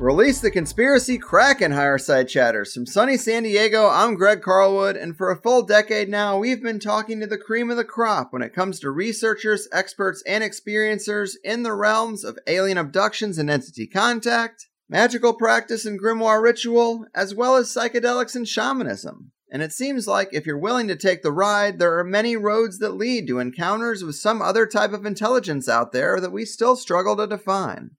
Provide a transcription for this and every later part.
Release the conspiracy Kraken higher side chatters. From sunny San Diego, I'm Greg Carlwood, and for a full decade now, we've been talking to the cream of the crop when it comes to researchers, experts, and experiencers in the realms of alien abductions and entity contact, magical practice and grimoire ritual, as well as psychedelics and shamanism. And it seems like if you're willing to take the ride, there are many roads that lead to encounters with some other type of intelligence out there that we still struggle to define.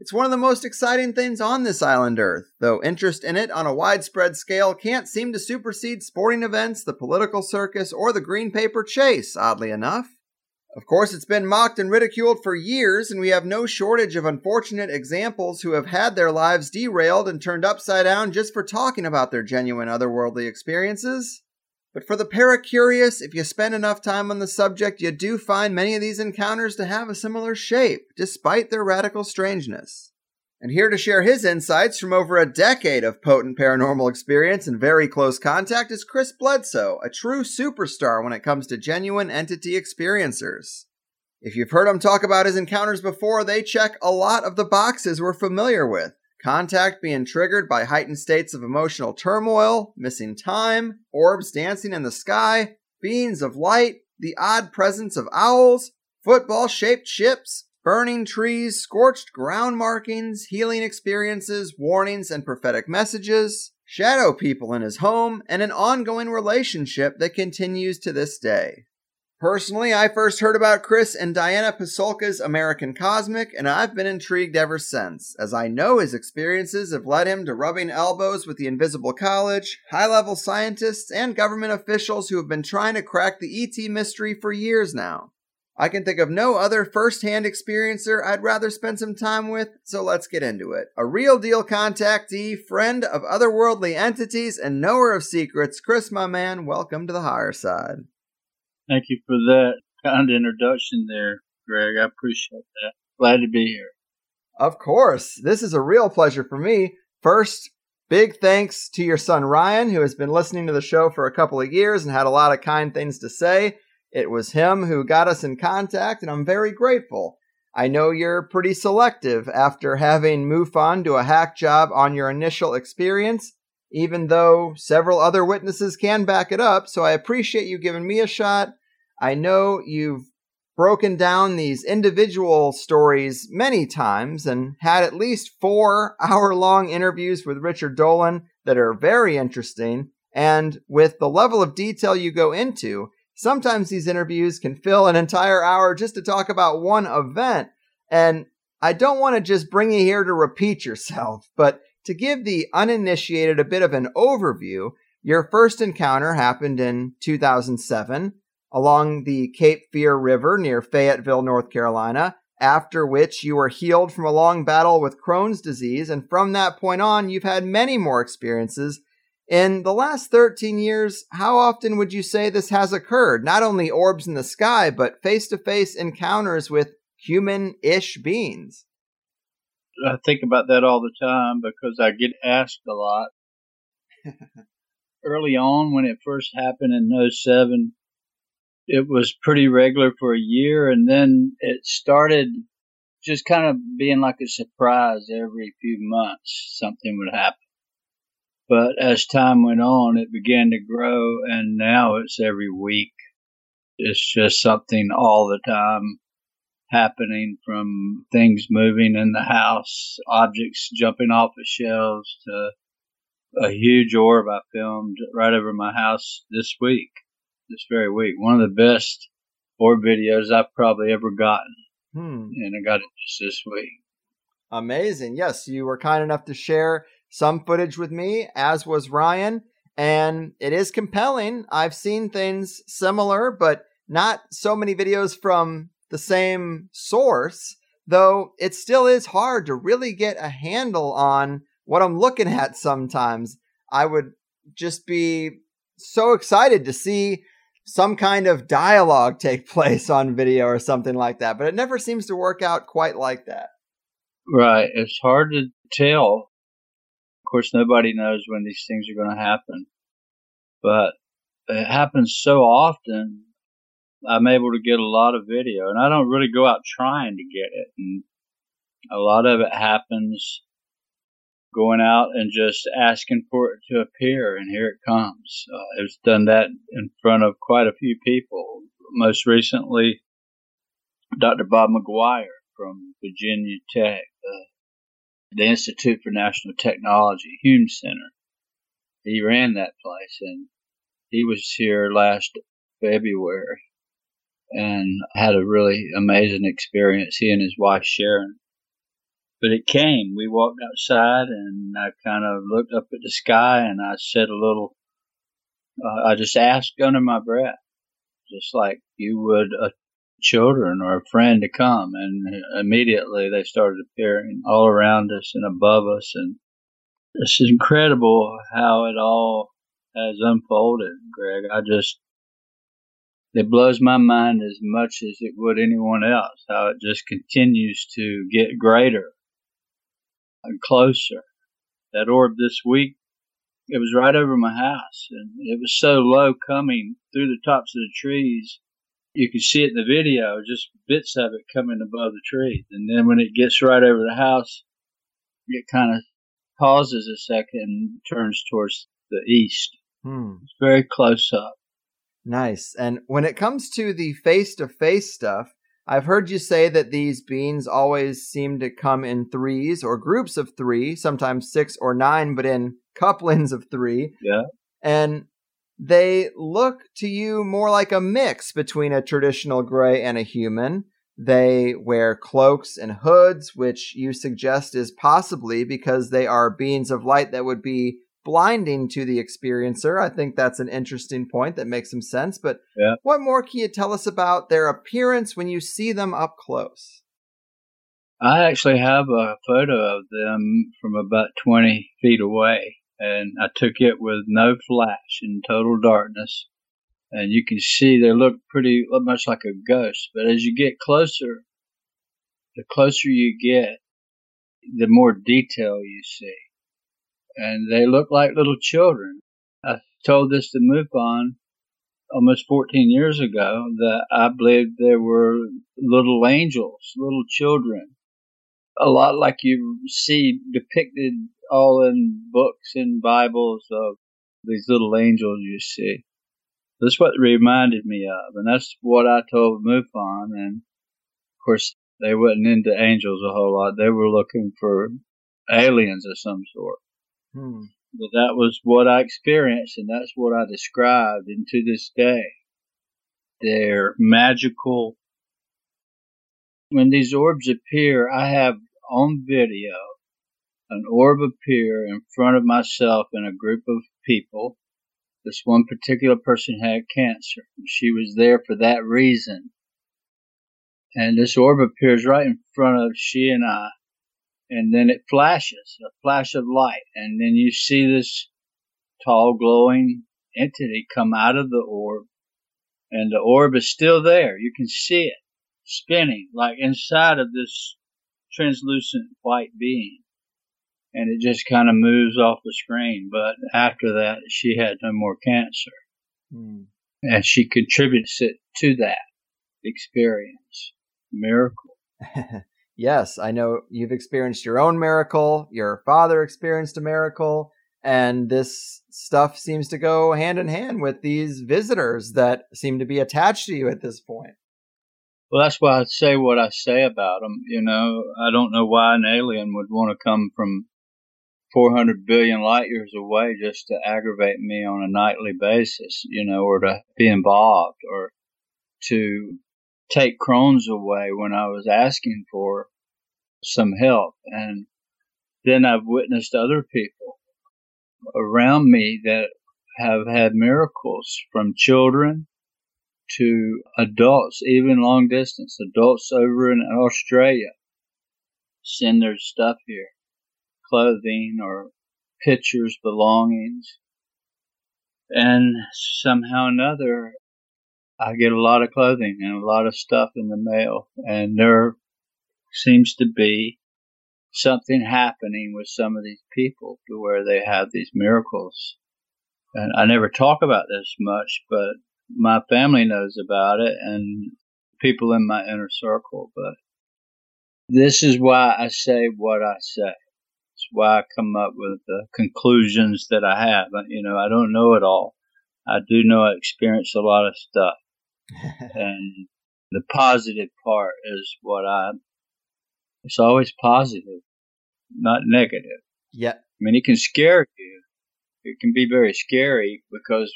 It's one of the most exciting things on this island Earth, though interest in it on a widespread scale can't seem to supersede sporting events, the political circus, or the green paper chase, oddly enough. Of course, it's been mocked and ridiculed for years, and we have no shortage of unfortunate examples who have had their lives derailed and turned upside down just for talking about their genuine otherworldly experiences. But for the paracurious, if you spend enough time on the subject, you do find many of these encounters to have a similar shape, despite their radical strangeness. And here to share his insights from over a decade of potent paranormal experience and very close contact is Chris Bledsoe, a true superstar when it comes to genuine entity experiencers. If you've heard him talk about his encounters before, they check a lot of the boxes we're familiar with contact being triggered by heightened states of emotional turmoil, missing time, orbs dancing in the sky, beings of light, the odd presence of owls, football shaped ships, burning trees, scorched ground markings, healing experiences, warnings, and prophetic messages, shadow people in his home, and an ongoing relationship that continues to this day. Personally, I first heard about Chris and Diana Pasulka's American Cosmic, and I've been intrigued ever since, as I know his experiences have led him to rubbing elbows with the Invisible College, high level scientists, and government officials who have been trying to crack the ET mystery for years now. I can think of no other first hand experiencer I'd rather spend some time with, so let's get into it. A real deal contactee, friend of otherworldly entities, and knower of secrets, Chris, my man, welcome to the higher side. Thank you for that kind introduction there, Greg. I appreciate that. Glad to be here. Of course. This is a real pleasure for me. First, big thanks to your son Ryan, who has been listening to the show for a couple of years and had a lot of kind things to say. It was him who got us in contact, and I'm very grateful. I know you're pretty selective after having MUFON do a hack job on your initial experience, even though several other witnesses can back it up. So I appreciate you giving me a shot. I know you've broken down these individual stories many times and had at least four hour long interviews with Richard Dolan that are very interesting. And with the level of detail you go into, sometimes these interviews can fill an entire hour just to talk about one event. And I don't want to just bring you here to repeat yourself, but to give the uninitiated a bit of an overview, your first encounter happened in 2007 along the Cape Fear River near Fayetteville, North Carolina, after which you were healed from a long battle with Crohn's disease. And from that point on, you've had many more experiences. In the last 13 years, how often would you say this has occurred? Not only orbs in the sky, but face to face encounters with human ish beings? I think about that all the time because I get asked a lot. Early on, when it first happened in 07, it was pretty regular for a year, and then it started just kind of being like a surprise every few months, something would happen. But as time went on, it began to grow, and now it's every week. It's just something all the time happening from things moving in the house, objects jumping off of shelves to a huge orb I filmed right over my house this week, this very week. One of the best orb videos I've probably ever gotten. Hmm. And I got it just this week. Amazing. Yes, you were kind enough to share some footage with me, as was Ryan. And it is compelling. I've seen things similar, but not so many videos from the same source, though it still is hard to really get a handle on what I'm looking at sometimes. I would just be so excited to see some kind of dialogue take place on video or something like that, but it never seems to work out quite like that. Right. It's hard to tell. Of course, nobody knows when these things are going to happen, but it happens so often I'm able to get a lot of video, and I don't really go out trying to get it. And a lot of it happens going out and just asking for it to appear, and here it comes. Uh, it's done that in front of quite a few people. Most recently, Dr. Bob McGwier from Virginia Tech, uh, the Institute for National Technology, Hume Center. He ran that place, and he was here last February and had a really amazing experience. He and his wife Sharon. But it came. We walked outside, and I kind of looked up at the sky, and I said a little. Uh, I just asked under my breath, just like you would a children or a friend to come, and immediately they started appearing all around us and above us, and it's incredible how it all has unfolded, Greg. I just it blows my mind as much as it would anyone else, how it just continues to get greater and closer. That orb this week, it was right over my house and it was so low coming through the tops of the trees. You could see it in the video, just bits of it coming above the trees. And then when it gets right over the house, it kind of pauses a second and turns towards the east. Hmm. It's very close up. Nice. And when it comes to the face to face stuff, I've heard you say that these beans always seem to come in threes or groups of three, sometimes six or nine, but in couplings of three. Yeah. And they look to you more like a mix between a traditional gray and a human. They wear cloaks and hoods, which you suggest is possibly because they are beings of light that would be blinding to the experiencer. I think that's an interesting point that makes some sense. But yeah. what more can you tell us about their appearance when you see them up close? I actually have a photo of them from about 20 feet away, and I took it with no flash in total darkness. And you can see they look pretty much like a ghost. But as you get closer, the closer you get, the more detail you see and they looked like little children. I told this to MUFON almost 14 years ago that I believed there were little angels, little children, a lot like you see depicted all in books and Bibles of these little angels you see. That's what reminded me of, and that's what I told MUFON. And of course, they wasn't into angels a whole lot. They were looking for aliens of some sort. Hmm. But that was what I experienced, and that's what I described. And to this day, they're magical. When these orbs appear, I have on video an orb appear in front of myself and a group of people. This one particular person had cancer. She was there for that reason. And this orb appears right in front of she and I and then it flashes, a flash of light, and then you see this tall glowing entity come out of the orb, and the orb is still there. You can see it spinning like inside of this translucent white being. And it just kind of moves off the screen. But after that, she had no more cancer. Mm. And she contributes it to that experience. Miracle. yes, I know you've experienced your own miracle. Your father experienced a miracle. And this stuff seems to go hand in hand with these visitors that seem to be attached to you at this point. Well, that's why I say what I say about them. You know, I don't know why an alien would want to come from 400 billion light years away just to aggravate me on a nightly basis, you know, or to be involved or to take Crohn's away when I was asking for some help. And then I've witnessed other people around me that have had miracles from children to adults, even long distance, adults over in Australia send their stuff here, clothing or pictures, belongings. And somehow or another, I get a lot of clothing and a lot of stuff in the mail. And there seems to be something happening with some of these people to where they have these miracles. And I never talk about this much, but my family knows about it and people in my inner circle. But this is why I say what I say. It's why I come up with the conclusions that I have. You know, I don't know it all. I do know I experience a lot of stuff. and the positive part is what I, it's always positive, not negative. Yeah. I mean, it can scare you. It can be very scary because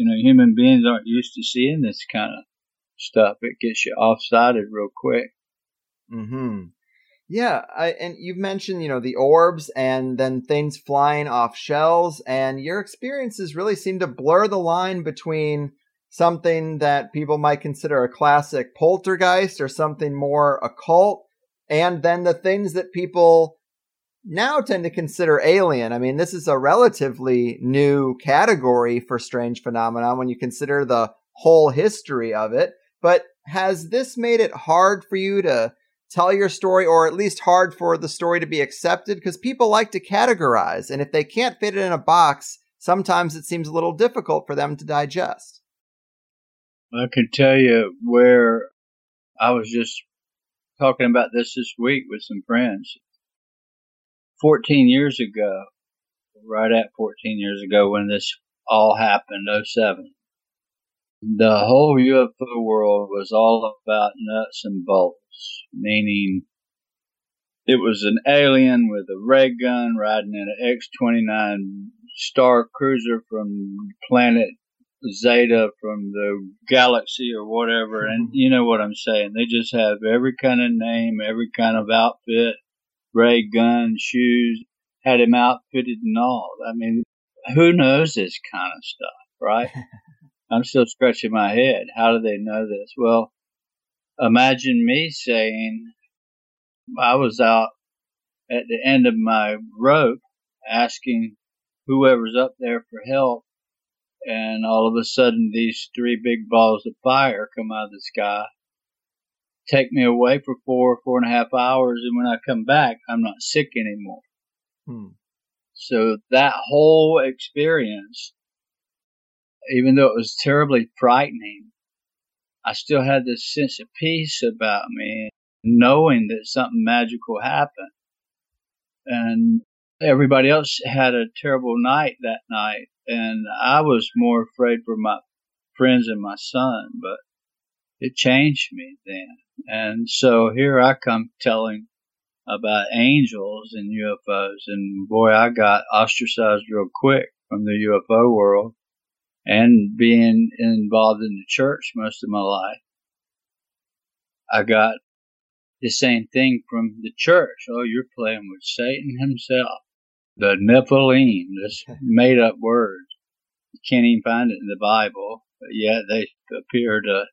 you know, human beings aren't used to seeing this kind of stuff. It gets you off-sided real quick. Hmm. Yeah, I, and you've mentioned, you know, the orbs and then things flying off shells, and your experiences really seem to blur the line between something that people might consider a classic poltergeist or something more occult, and then the things that people now tend to consider alien. I mean, this is a relatively new category for strange phenomena when you consider the whole history of it. But has this made it hard for you to tell your story, or at least hard for the story to be accepted? Because people like to categorize, and if they can't fit it in a box, sometimes it seems a little difficult for them to digest. I can tell you where I was just talking about this this week with some friends. 14 years ago, right at 14 years ago when this all happened, 07, the whole UFO world was all about nuts and bolts, meaning it was an alien with a ray gun riding in an X-29 Star Cruiser from planet Zeta from the galaxy or whatever. And mm-hmm. you know what I'm saying. They just have every kind of name, every kind of outfit, ray gun, shoes, had him outfitted and all. I mean, who knows this kind of stuff, right? I'm still scratching my head. How do they know this? Well, imagine me saying I was out at the end of my rope asking whoever's up there for help and all of a sudden these three big balls of fire come out of the sky take me away for four, four and a half hours, and when I come back, I'm not sick anymore. Hmm. So that whole experience, even though it was terribly frightening, I still had this sense of peace about me, knowing that something magical happened. And everybody else had a terrible night that night, and I was more afraid for my friends and my son, but it changed me then. And so here I come telling about angels and UFOs, and boy, I got ostracized real quick from the UFO world and being involved in the church most of my life. I got the same thing from the church. Oh, you're playing with Satan himself. The Nephilim, this made up word. You can't even find it in the Bible, but yet they appear to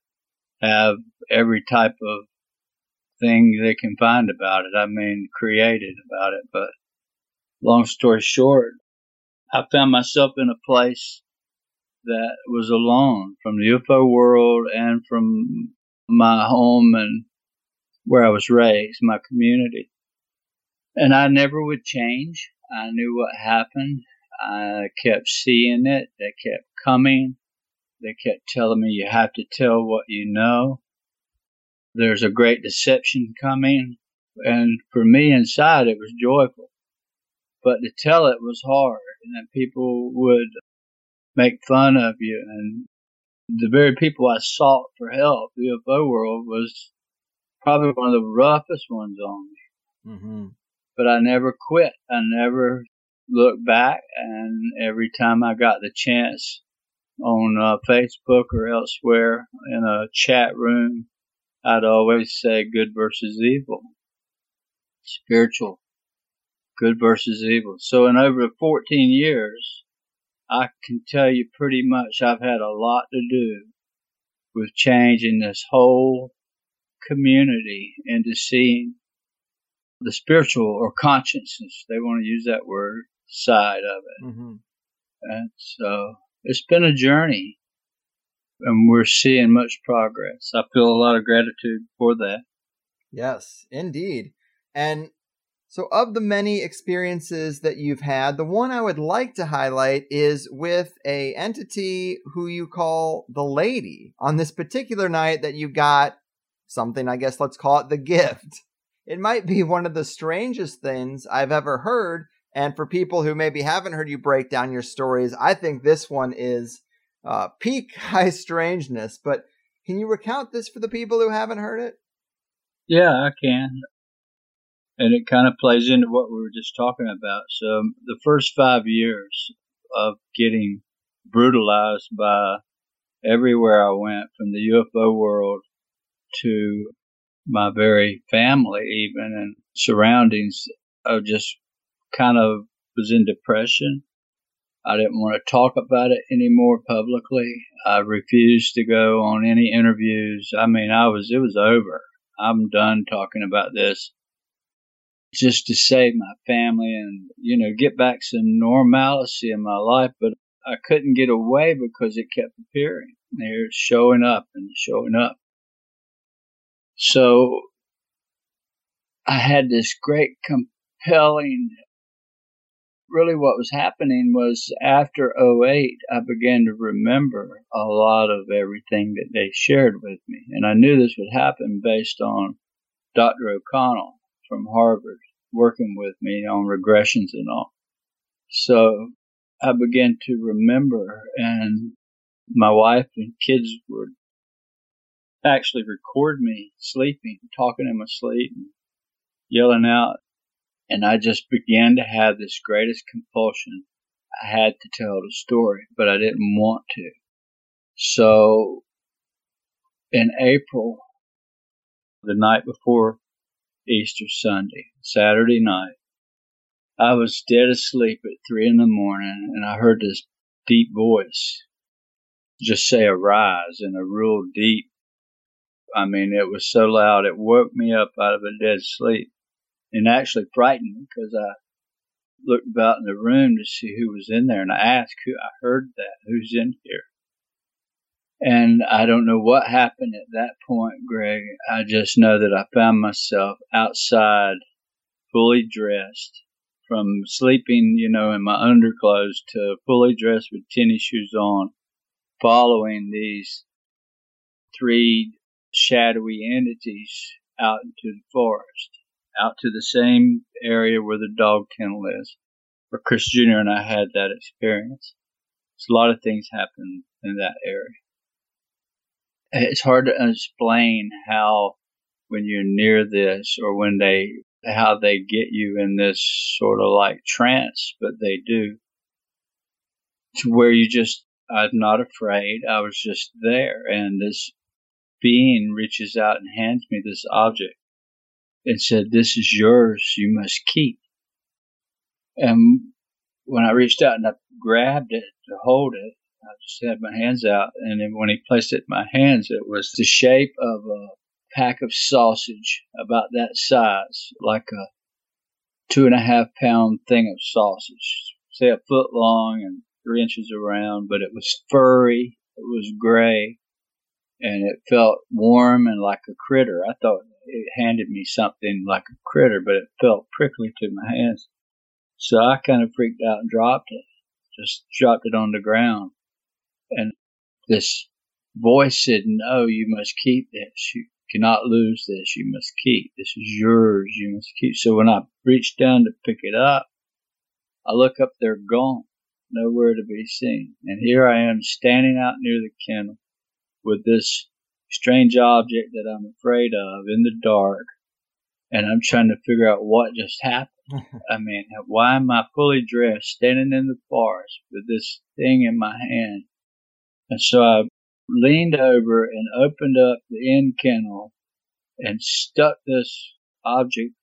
have every type of thing they can find about it. I mean, created about it. But long story short, I found myself in a place that was alone from the UFO world and from my home and where I was raised, my community. And I never would change. I knew what happened. I kept seeing it. They kept coming. They kept telling me you have to tell what you know. There's a great deception coming. And for me inside, it was joyful. But to tell it was hard. And people would make fun of you. And the very people I sought for help, the UFO world, was probably one of the roughest ones on me. Mm-hmm. But I never quit. I never looked back. And every time I got the chance on uh, Facebook or elsewhere in a chat room, I'd always say good versus evil, spiritual, good versus evil. So in over 14 years, I can tell you pretty much I've had a lot to do with changing this whole community into seeing the spiritual or consciousness, they want to use that word, side of it. Mm-hmm. And so it's been a journey and we're seeing much progress. I feel a lot of gratitude for that. Yes, indeed. And so, of the many experiences that you've had, the one I would like to highlight is with a entity who you call the lady. On this particular night, that you got something, I guess let's call it the gift. It might be one of the strangest things I've ever heard. And for people who maybe haven't heard you break down your stories, I think this one is uh, peak high strangeness. But can you recount this for the people who haven't heard it? Yeah, I can. And it kind of plays into what we were just talking about. So the first five years of getting brutalized by everywhere I went, from the UFO world to my very family, even and surroundings, I just kind of was in depression. I didn't want to talk about it anymore publicly. I refused to go on any interviews. I mean, I was, it was over. I'm done talking about this just to save my family and, you know, get back some normalcy in my life. But I couldn't get away because it kept appearing. They're showing up and showing up. So I had this great compelling really what was happening was after 08, I began to remember a lot of everything that they shared with me. And I knew this would happen based on Dr. O'Connell from Harvard working with me on regressions and all. So I began to remember and my wife and kids would actually record me sleeping, talking in my sleep, and yelling out and I just began to have this greatest compulsion. I had to tell the story, but I didn't want to. So in April, the night before Easter Sunday, Saturday night, I was dead asleep at three in the morning and I heard this deep voice just say arise in a real deep, I mean, it was so loud it woke me up out of a dead sleep and actually frightened me because I looked about in the room to see who was in there and I asked who I heard that, who's in here. And I don't know what happened at that point, Greg. I just know that I found myself outside, fully dressed, from sleeping, you know, in my underclothes to fully dressed with tennis shoes on, following these three shadowy entities out into the forest out to the same area where the dog kennel is, where Chris Jr. and I had that experience. A lot of things happen in that area. It's hard to explain how when you're near this or when they how they get you in this sort of like trance, but they do. To where you just I'm not afraid. I was just there and this being reaches out and hands me this object and said, This is yours, you must keep. And when I reached out and I grabbed it to hold it, I just had my hands out. And then when he placed it in my hands, it was the shape of a pack of sausage about that size, like a two and a half pound thing of sausage, say a foot long and three inches around, but it was furry, it was gray, and it felt warm and like a critter. I thought it handed me something like a critter, but it felt prickly to my hands. So I kind of freaked out and dropped it, just dropped it on the ground. And this voice said, No, you must keep this. You cannot lose this. You must keep. This is yours. You must keep. So when I reached down to pick it up, I look up, they're gone, nowhere to be seen. And here I am standing out near the kennel with this strange object that I'm afraid of in the dark. And I'm trying to figure out what just happened. I mean, why am I fully dressed standing in the forest with this thing in my hand? And so I leaned over and opened up the end kennel and stuck this object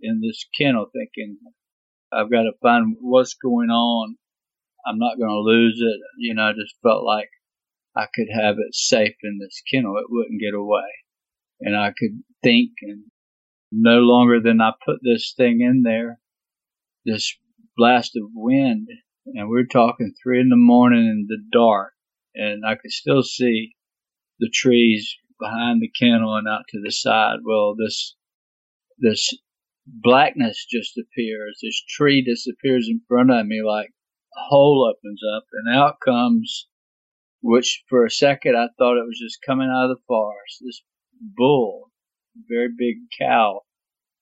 in this kennel thinking, I've got to find what's going on. I'm not going to lose it. You know, I just felt like I could have it safe in this kennel. It wouldn't get away. And I could think and no longer than I put this thing in there, this blast of wind, and we're talking three in the morning in the dark, and I could still see the trees behind the kennel and out to the side. Well, this, this blackness just appears. This tree disappears in front of me like a hole opens up and out comes, which for a second I thought it was just coming out of the forest. This bull, very big cow,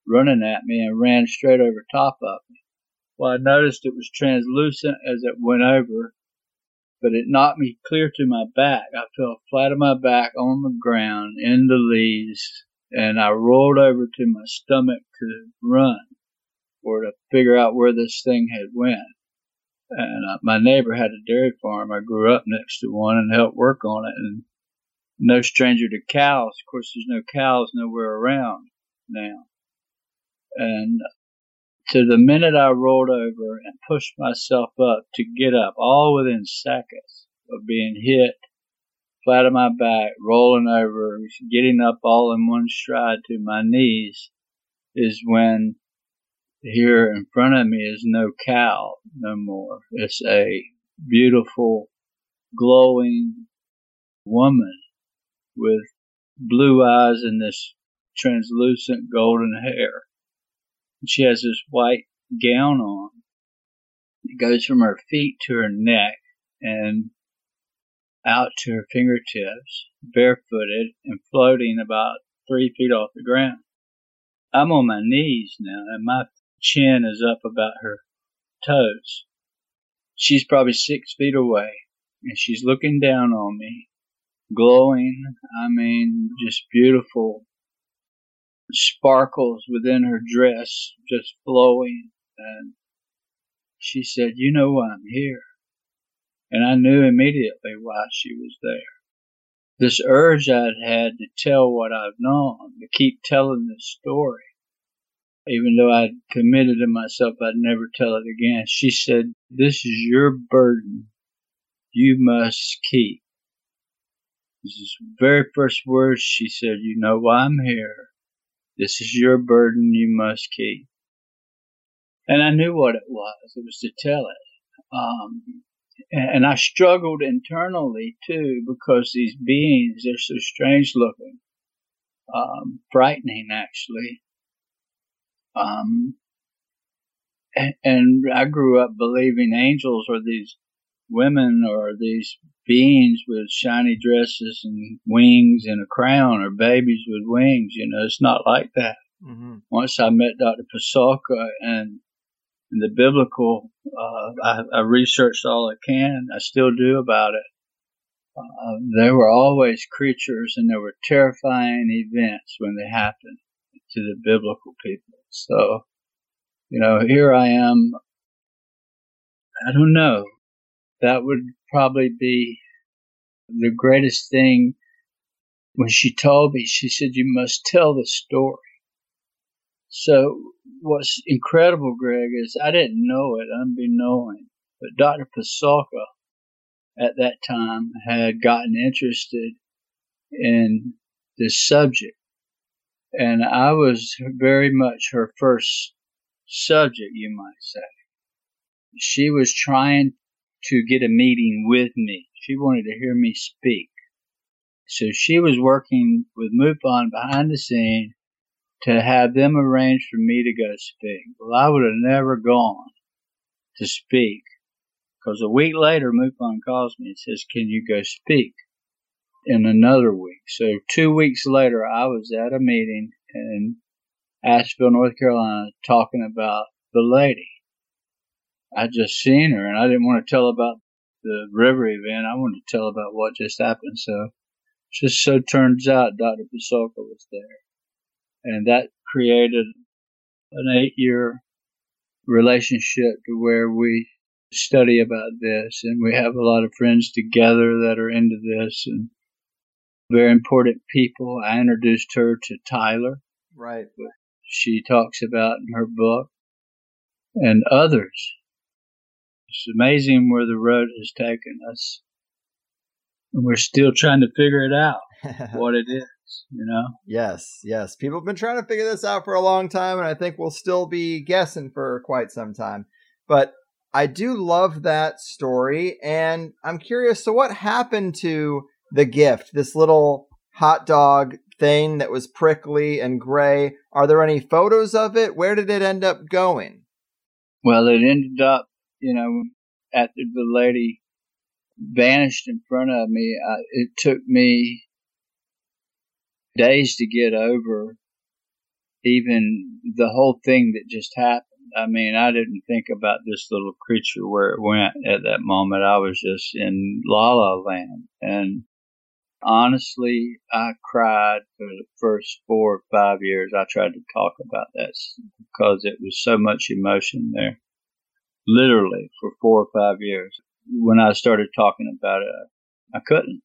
running at me and ran straight over top of me. Well, I noticed it was translucent as it went over, but it knocked me clear to my back. I fell flat on my back on the ground in the leaves and I rolled over to my stomach to run or to figure out where this thing had went. And uh, my neighbor had a dairy farm. I grew up next to one and helped work on it. And no stranger to cows. Of course, there's no cows nowhere around now. And to the minute I rolled over and pushed myself up to get up, all within seconds of being hit flat on my back, rolling over, getting up all in one stride to my knees is when here in front of me is no cow no more. It's a beautiful, glowing woman with blue eyes and this translucent golden hair. She has this white gown on. It goes from her feet to her neck and out to her fingertips, barefooted and floating about three feet off the ground. I'm on my knees now, and my chin is up about her toes. She's probably six feet away, and she's looking down on me, glowing, I mean, just beautiful sparkles within her dress, just flowing. And she said, You know why I'm here and I knew immediately why she was there. This urge I'd had to tell what I've known, to keep telling this story, even though I'd committed to myself I'd never tell it again. She said, This is your burden. You must keep. This is the very first words she said, You know why I'm here. This is your burden you must keep. And I knew what it was. It was to tell it. Um, and I struggled internally too because these beings they're so strange looking, um, frightening actually. Um, and, and I grew up believing angels are these women or these beings with shiny dresses and wings and a crown or babies with wings. You know, it's not like that. Mm-hmm. Once I met Dr. Pasulka and in the biblical, uh, I, I, researched all I can. I still do about it. Uh, there were always creatures and there were terrifying events when they happened to the biblical people. So, you know, here I am. I don't know. That would probably be the greatest thing. When she told me, she said, you must tell the story. So what's incredible, Greg, is I didn't know it unbeknown, but Dr. Pasulka at that time had gotten interested in this subject. And I was very much her first subject, you might say. She was trying to get a meeting with me. She wanted to hear me speak. So she was working with MUFON behind the scene to have them arrange for me to go speak. Well, I would have never gone to speak because a week later, MUFON calls me and says, Can you go speak in another week? So two weeks later, I was at a meeting in Asheville, North Carolina, talking about the lady. I just seen her and I didn't want to tell about the river event. I wanted to tell about what just happened. So just so turns out Dr. Pasulka was there. And that created an eight year relationship to where we study about this and we have a lot of friends together that are into this and very important people. I introduced her to Tyler. Right. She talks about in her book and others. It's amazing where the road has taken us. And we're still trying to figure it out, what it is, you know? Yes, yes. People have been trying to figure this out for a long time, and I think we'll still be guessing for quite some time. But I do love that story, and I'm curious so, what happened to the gift, this little hot dog thing that was prickly and gray? Are there any photos of it? Where did it end up going? Well, it ended up, you know, after the lady vanished in front of me, I, it took me days to get over even the whole thing that just happened. I mean, I didn't think about this little creature where it went at that moment. I was just in la la land. And honestly, I cried for the first four or five years. I tried to talk about that because it was so much emotion there. Literally for four or five years. When I started talking about it, I couldn't.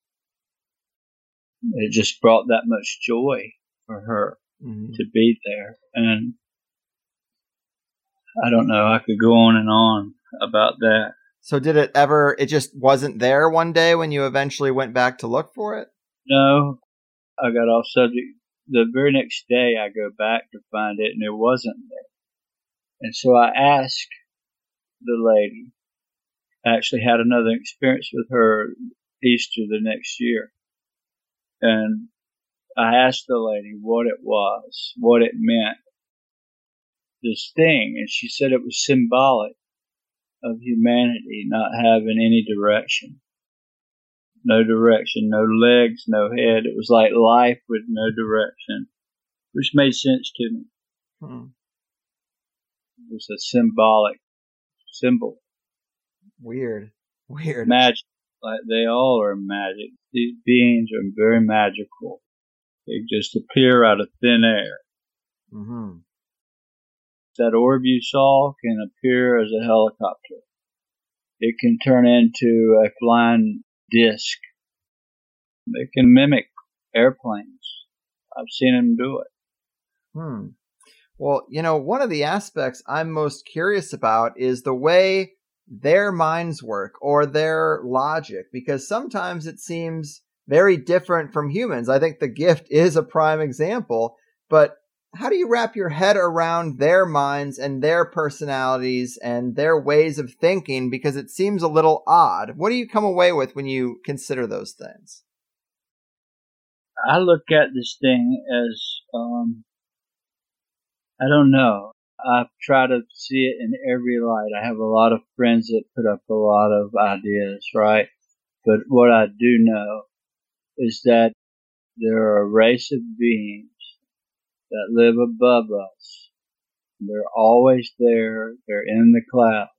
It just brought that much joy for her mm-hmm. to be there. And I don't know, I could go on and on about that. So did it ever it just wasn't there one day when you eventually went back to look for it? No. I got off subject. The very next day I go back to find it and it wasn't there. And so I asked the lady, I actually had another experience with her Easter the next year. And I asked the lady what it was, what it meant, this thing, and she said it was symbolic of humanity not having any direction. No direction, no legs, no head. It was like life with no direction, which made sense to me. Hmm. It was a symbolic symbol. Weird. Weird. Magic. Like they all are magic. These beings are very magical. They just appear out of thin air. Mm-hmm. That orb you saw can appear as a helicopter. It can turn into a flying disc. It can mimic airplanes. I've seen them do it. Hmm. Well, you know, one of the aspects I'm most curious about is the way their minds work or their logic, because sometimes it seems very different from humans. I think the gift is a prime example, but how do you wrap your head around their minds and their personalities and their ways of thinking? Because it seems a little odd. What do you come away with when you consider those things? I look at this thing as um, i don't know. I try to see it in every light. I have a lot of friends that put up a lot of ideas right? But what i do know is that there are a race of beings that live above us. They're always there. They're in the clouds.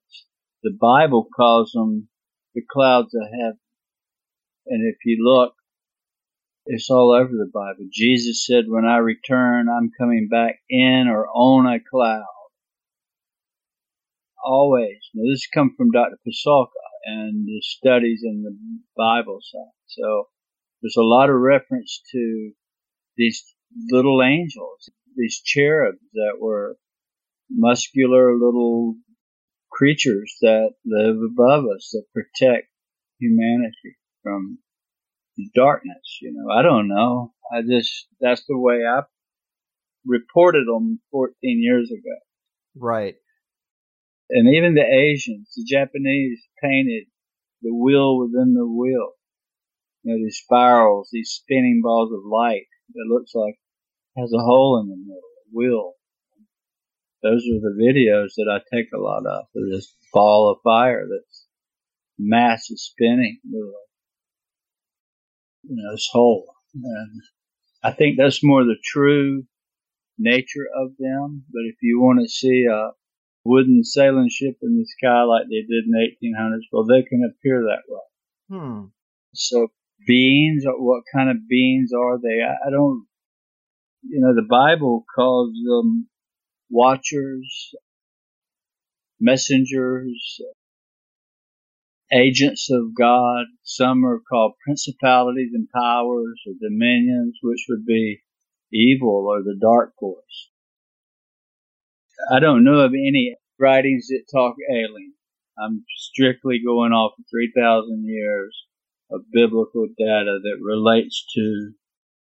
The Bible calls them the clouds of heaven. And if you look, it's all over the Bible. Jesus said, when I return, I'm coming back in or on a cloud. Always. Now this comes from Dr. Pasulka and the studies in the Bible side. So there's a lot of reference to these little angels, these cherubs that were muscular little creatures that live above us that protect humanity from darkness. You know, I don't know. I just, that's the way I reported them 14 years ago. Right. And even the Asians, the Japanese painted the wheel within the wheel. You know, these spirals, these spinning balls of light that looks like has a hole in the middle. will. Those are the videos that I take a lot of. There's this ball of fire that's massive spinning with a, you know, this hole. And I think that's more the true nature of them. But if you want to see a wooden sailing ship in the sky like they did in the 1800s, well, they can appear that way. Hmm. So beings, what kind of beings are they? I don't, you know, the Bible calls them watchers, messengers, agents of God. Some are called principalities and powers or dominions, which would be evil or the dark force. I don't know of any writings that talk alien. I'm strictly going off of 3,000 years of biblical data that relates to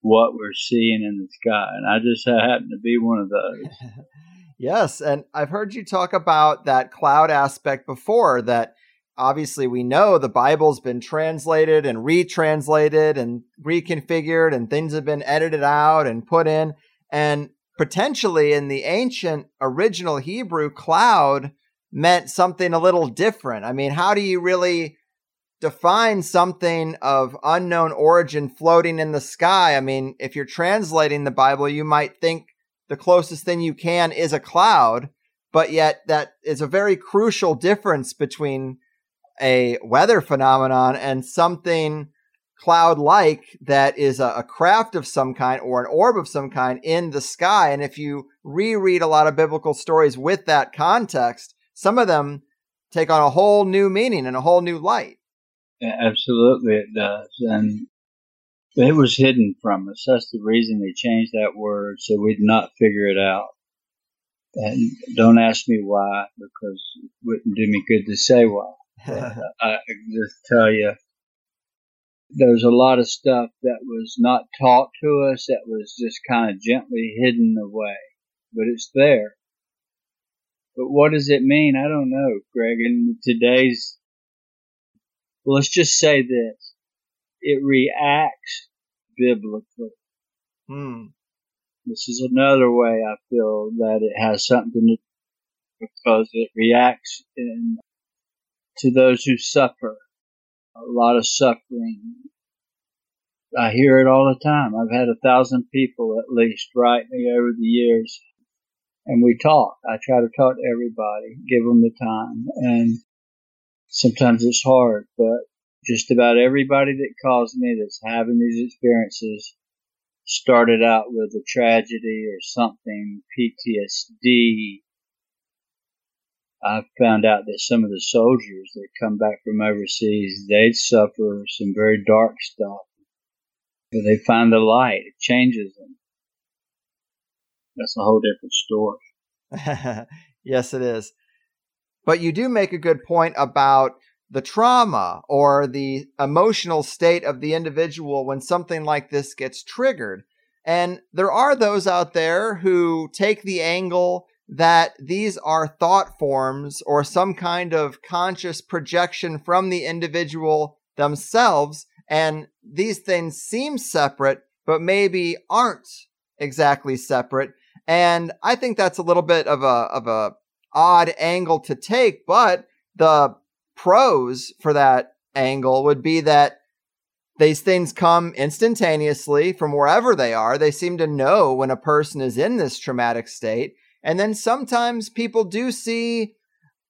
what we're seeing in the sky. And I just happen to be one of those. yes. And I've heard you talk about that cloud aspect before that obviously we know the Bible's been translated and retranslated and reconfigured and things have been edited out and put in. And potentially in the ancient original Hebrew, cloud meant something a little different. I mean, how do you really define something of unknown origin floating in the sky? I mean, if you're translating the Bible, you might think the closest thing you can is a cloud, but yet that is a very crucial difference between a weather phenomenon and something cloud like that is a, a, craft of some kind or an orb of some kind in the sky. And if you reread a lot of biblical stories with that context, some of them take on a whole new meaning and a whole new light. Yeah, absolutely, it does. And it was hidden from us. That's the reason they changed that word so we'd not figure it out. And don't ask me why, because it wouldn't do me good to say why. I just tell you, there's a lot of stuff that was not taught to us that was just kind of gently hidden away, but it's there. But what does it mean? I don't know, Greg. In today's, well, let's just say this: it reacts biblically. Hmm. This is another way I feel that it has something to do because it reacts in to those who suffer. A lot of suffering. I hear it all the time. I've had a thousand people at least write me over the years and we talk. I try to talk to everybody, give them the time and sometimes it's hard, but just about everybody that calls me that's having these experiences started out with a tragedy or something, PTSD, I've found out that some of the soldiers that come back from overseas, they suffer some very dark stuff. But they find the light, it changes them. That's a whole different story. yes, it is. But you do make a good point about the trauma or the emotional state of the individual when something like this gets triggered. And there are those out there who take the angle that these are thought forms or some kind of conscious projection from the individual themselves. And these things seem separate, but maybe aren't exactly separate. And I think that's a little bit of a, of a odd angle to take, but the pros for that angle would be that these things come instantaneously from wherever they are. They seem to know when a person is in this traumatic state. And then sometimes people do see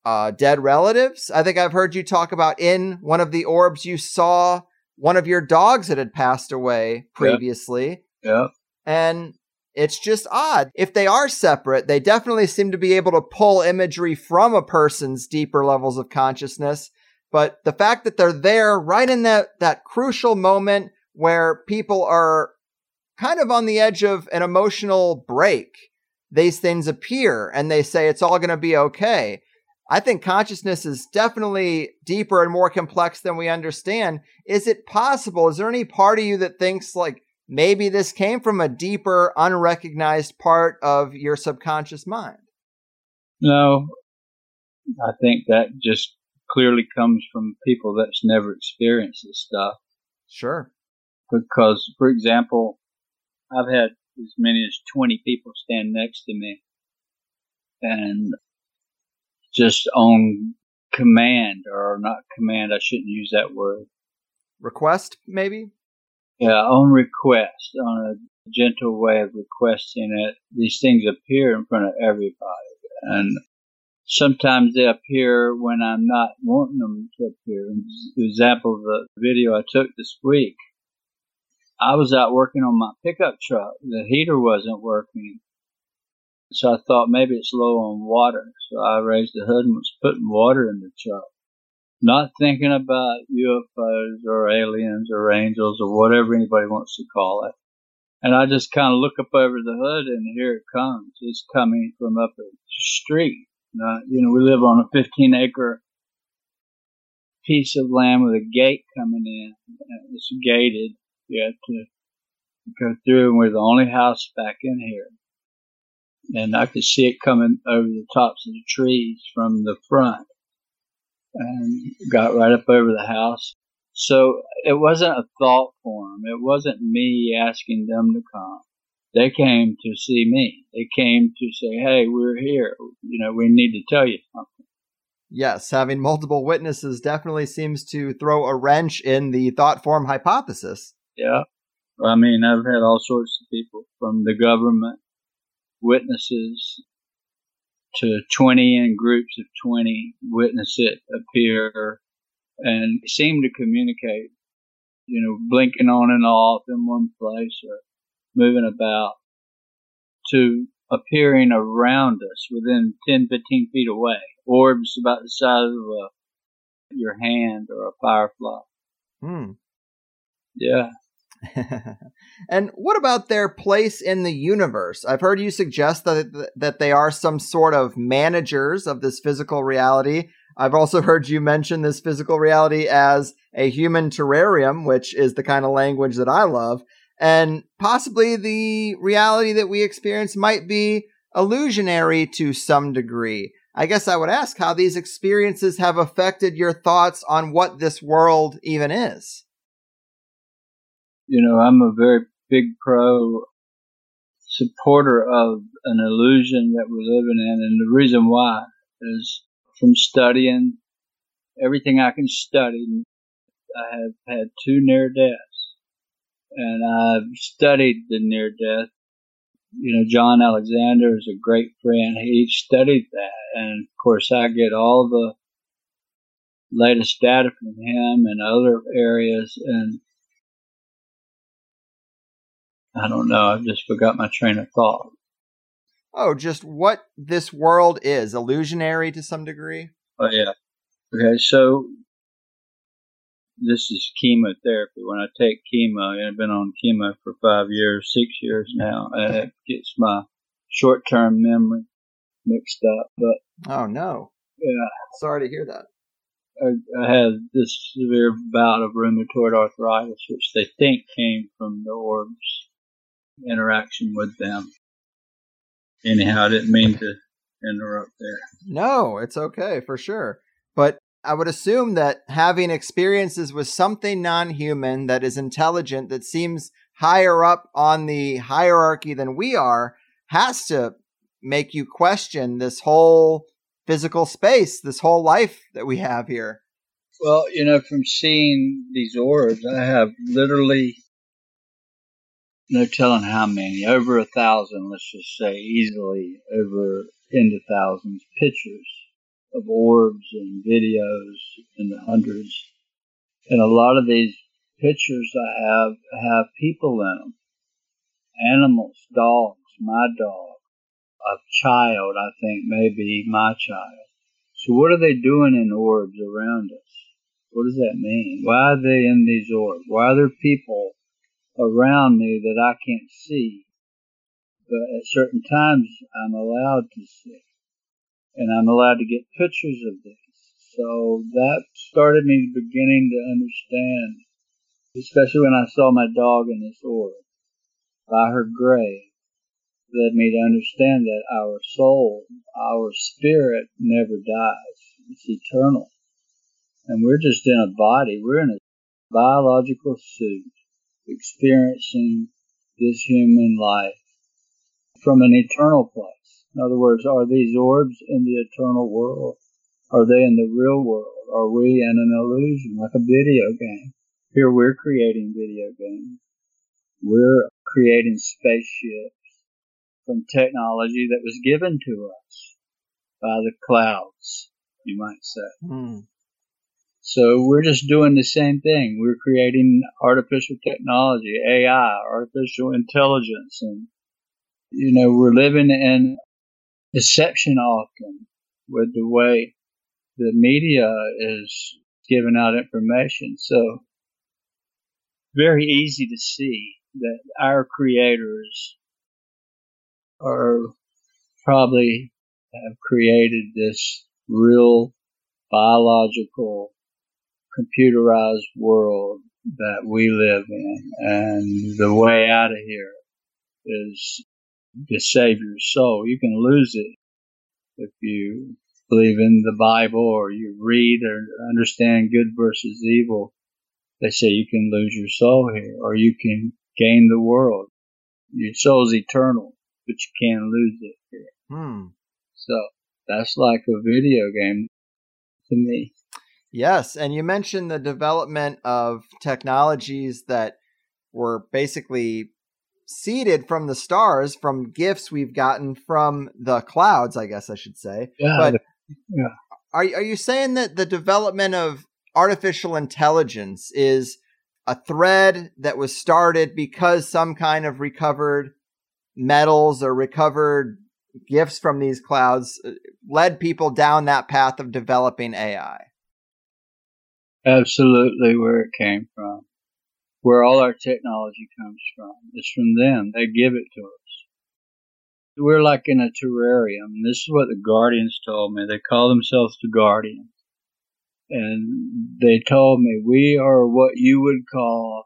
uh, dead relatives. I think I've heard you talk about in one of the orbs you saw one of your dogs that had passed away previously. Yeah. yeah. And it's just odd. If they are separate, they definitely seem to be able to pull imagery from a person's deeper levels of consciousness. But the fact that they're there right in that, that crucial moment where people are kind of on the edge of an emotional break these things appear and they say it's all going to be okay. I think consciousness is definitely deeper and more complex than we understand. Is it possible? Is there any part of you that thinks like maybe this came from a deeper, unrecognized part of your subconscious mind? No, I think that just clearly comes from people that's never experienced this stuff. Sure. Because, for example, I've had as many as 20 people stand next to me. And just on command, or not command, I shouldn't use that word. Request, maybe? Yeah, on request, on a gentle way of requesting it. These things appear in front of everybody. And sometimes they appear when I'm not wanting them to appear. example, the video I took this week, I was out working on my pickup truck. The heater wasn't working. So I thought maybe it's low on water. So I raised the hood and was putting water in the truck. Not thinking about UFOs or aliens or angels or whatever anybody wants to call it. And I just kind of look up over the hood and here it comes. It's coming from up the street. Uh, you know, we live on a 15 acre piece of land with a gate coming in. It's gated. You have to go through and we're the only house back in here. And I could see it coming over the tops of the trees from the front and got right up over the house. So it wasn't a thought form. It wasn't me asking them to come. They came to see me. They came to say, Hey, we're here. You know, we need to tell you something. Yes, having multiple witnesses definitely seems to throw a wrench in the thought form hypothesis. Yeah. I mean, I've had all sorts of people from the government, witnesses, to 20 in groups of 20 witness it appear and seem to communicate, you know, blinking on and off in one place or moving about to appearing around us within 10, 15 feet away. Orbs about the size of a, your hand or a firefly. Hmm. Yeah. and what about their place in the universe? I've heard you suggest that that they are some sort of managers of this physical reality. I've also heard you mention this physical reality as a human terrarium, which is the kind of language that I love. And possibly the reality that we experience might be illusionary to some degree. I guess I would ask how these experiences have affected your thoughts on what this world even is you know, I'm a very big pro supporter of an illusion that we're living in. And the reason why is from studying everything I can study. I have had two near deaths and I've studied the near death. You know, John Alexander is a great friend. He studied that. And of course, I get all the latest data from him and other areas. And I don't know. I've just forgot my train of thought. Oh, just what this world is illusionary to some degree. Oh yeah. Okay, so this is chemotherapy. When I take chemo, and I've been on chemo for five years, six years now, and it gets my short-term memory mixed up. But oh no, yeah, sorry to hear that. I, I had this severe bout of rheumatoid arthritis, which they think came from the orbs interaction with them. Anyhow, I didn't mean to interrupt there. No, it's okay for sure. But I would assume that having experiences with something non human that is intelligent, that seems higher up on the hierarchy than we are, has to make you question this whole physical space, this whole life that we have here. Well, you know, from seeing these orbs, I have literally no telling how many, over a thousand, let's just say easily over into thousands pictures of orbs and videos in the hundreds. And a lot of these pictures I have have people in them. Animals, dogs, my dog, a child, I think maybe my child. So what are they doing in orbs around us? What does that mean? Why are they in these orbs? Why are there people around me that I can't see. But at certain times, I'm allowed to see. And I'm allowed to get pictures of this. So that started me beginning to understand, especially when I saw my dog in this orb by her grave, led me to understand that our soul, our spirit never dies. It's eternal. And we're just in a body. We're in a biological suit experiencing this human life from an eternal place. In other words, are these orbs in the eternal world? Are they in the real world? Are we in an illusion, like a video game? Here we're creating video games. We're creating spaceships from technology that was given to us by the clouds, you might say. Hmm. So we're just doing the same thing. We're creating artificial technology, AI, artificial intelligence, and you know we're living in deception often with the way the media is giving out information. So very easy to see that our creators are probably have created this real biological computerized world that we live in and the way out of here is to save your soul. You can lose it if you believe in the Bible or you read or understand good versus evil. They say you can lose your soul here or you can gain the world. Your soul's eternal, but you can't lose it here. Hmm. So that's like a video game to me. Yes, and you mentioned the development of technologies that were basically seeded from the stars from gifts we've gotten from the clouds, I guess I should say. Yeah. But yeah. are are you saying that the development of artificial intelligence is a thread that was started because some kind of recovered metals or recovered gifts from these clouds uh, led people down that path of developing AI? Absolutely where it came from. Where all our technology comes from. It's from them. They give it to us. We're like in a terrarium. This is what the Guardians told me. They call themselves the Guardians. And they told me, we are what you would call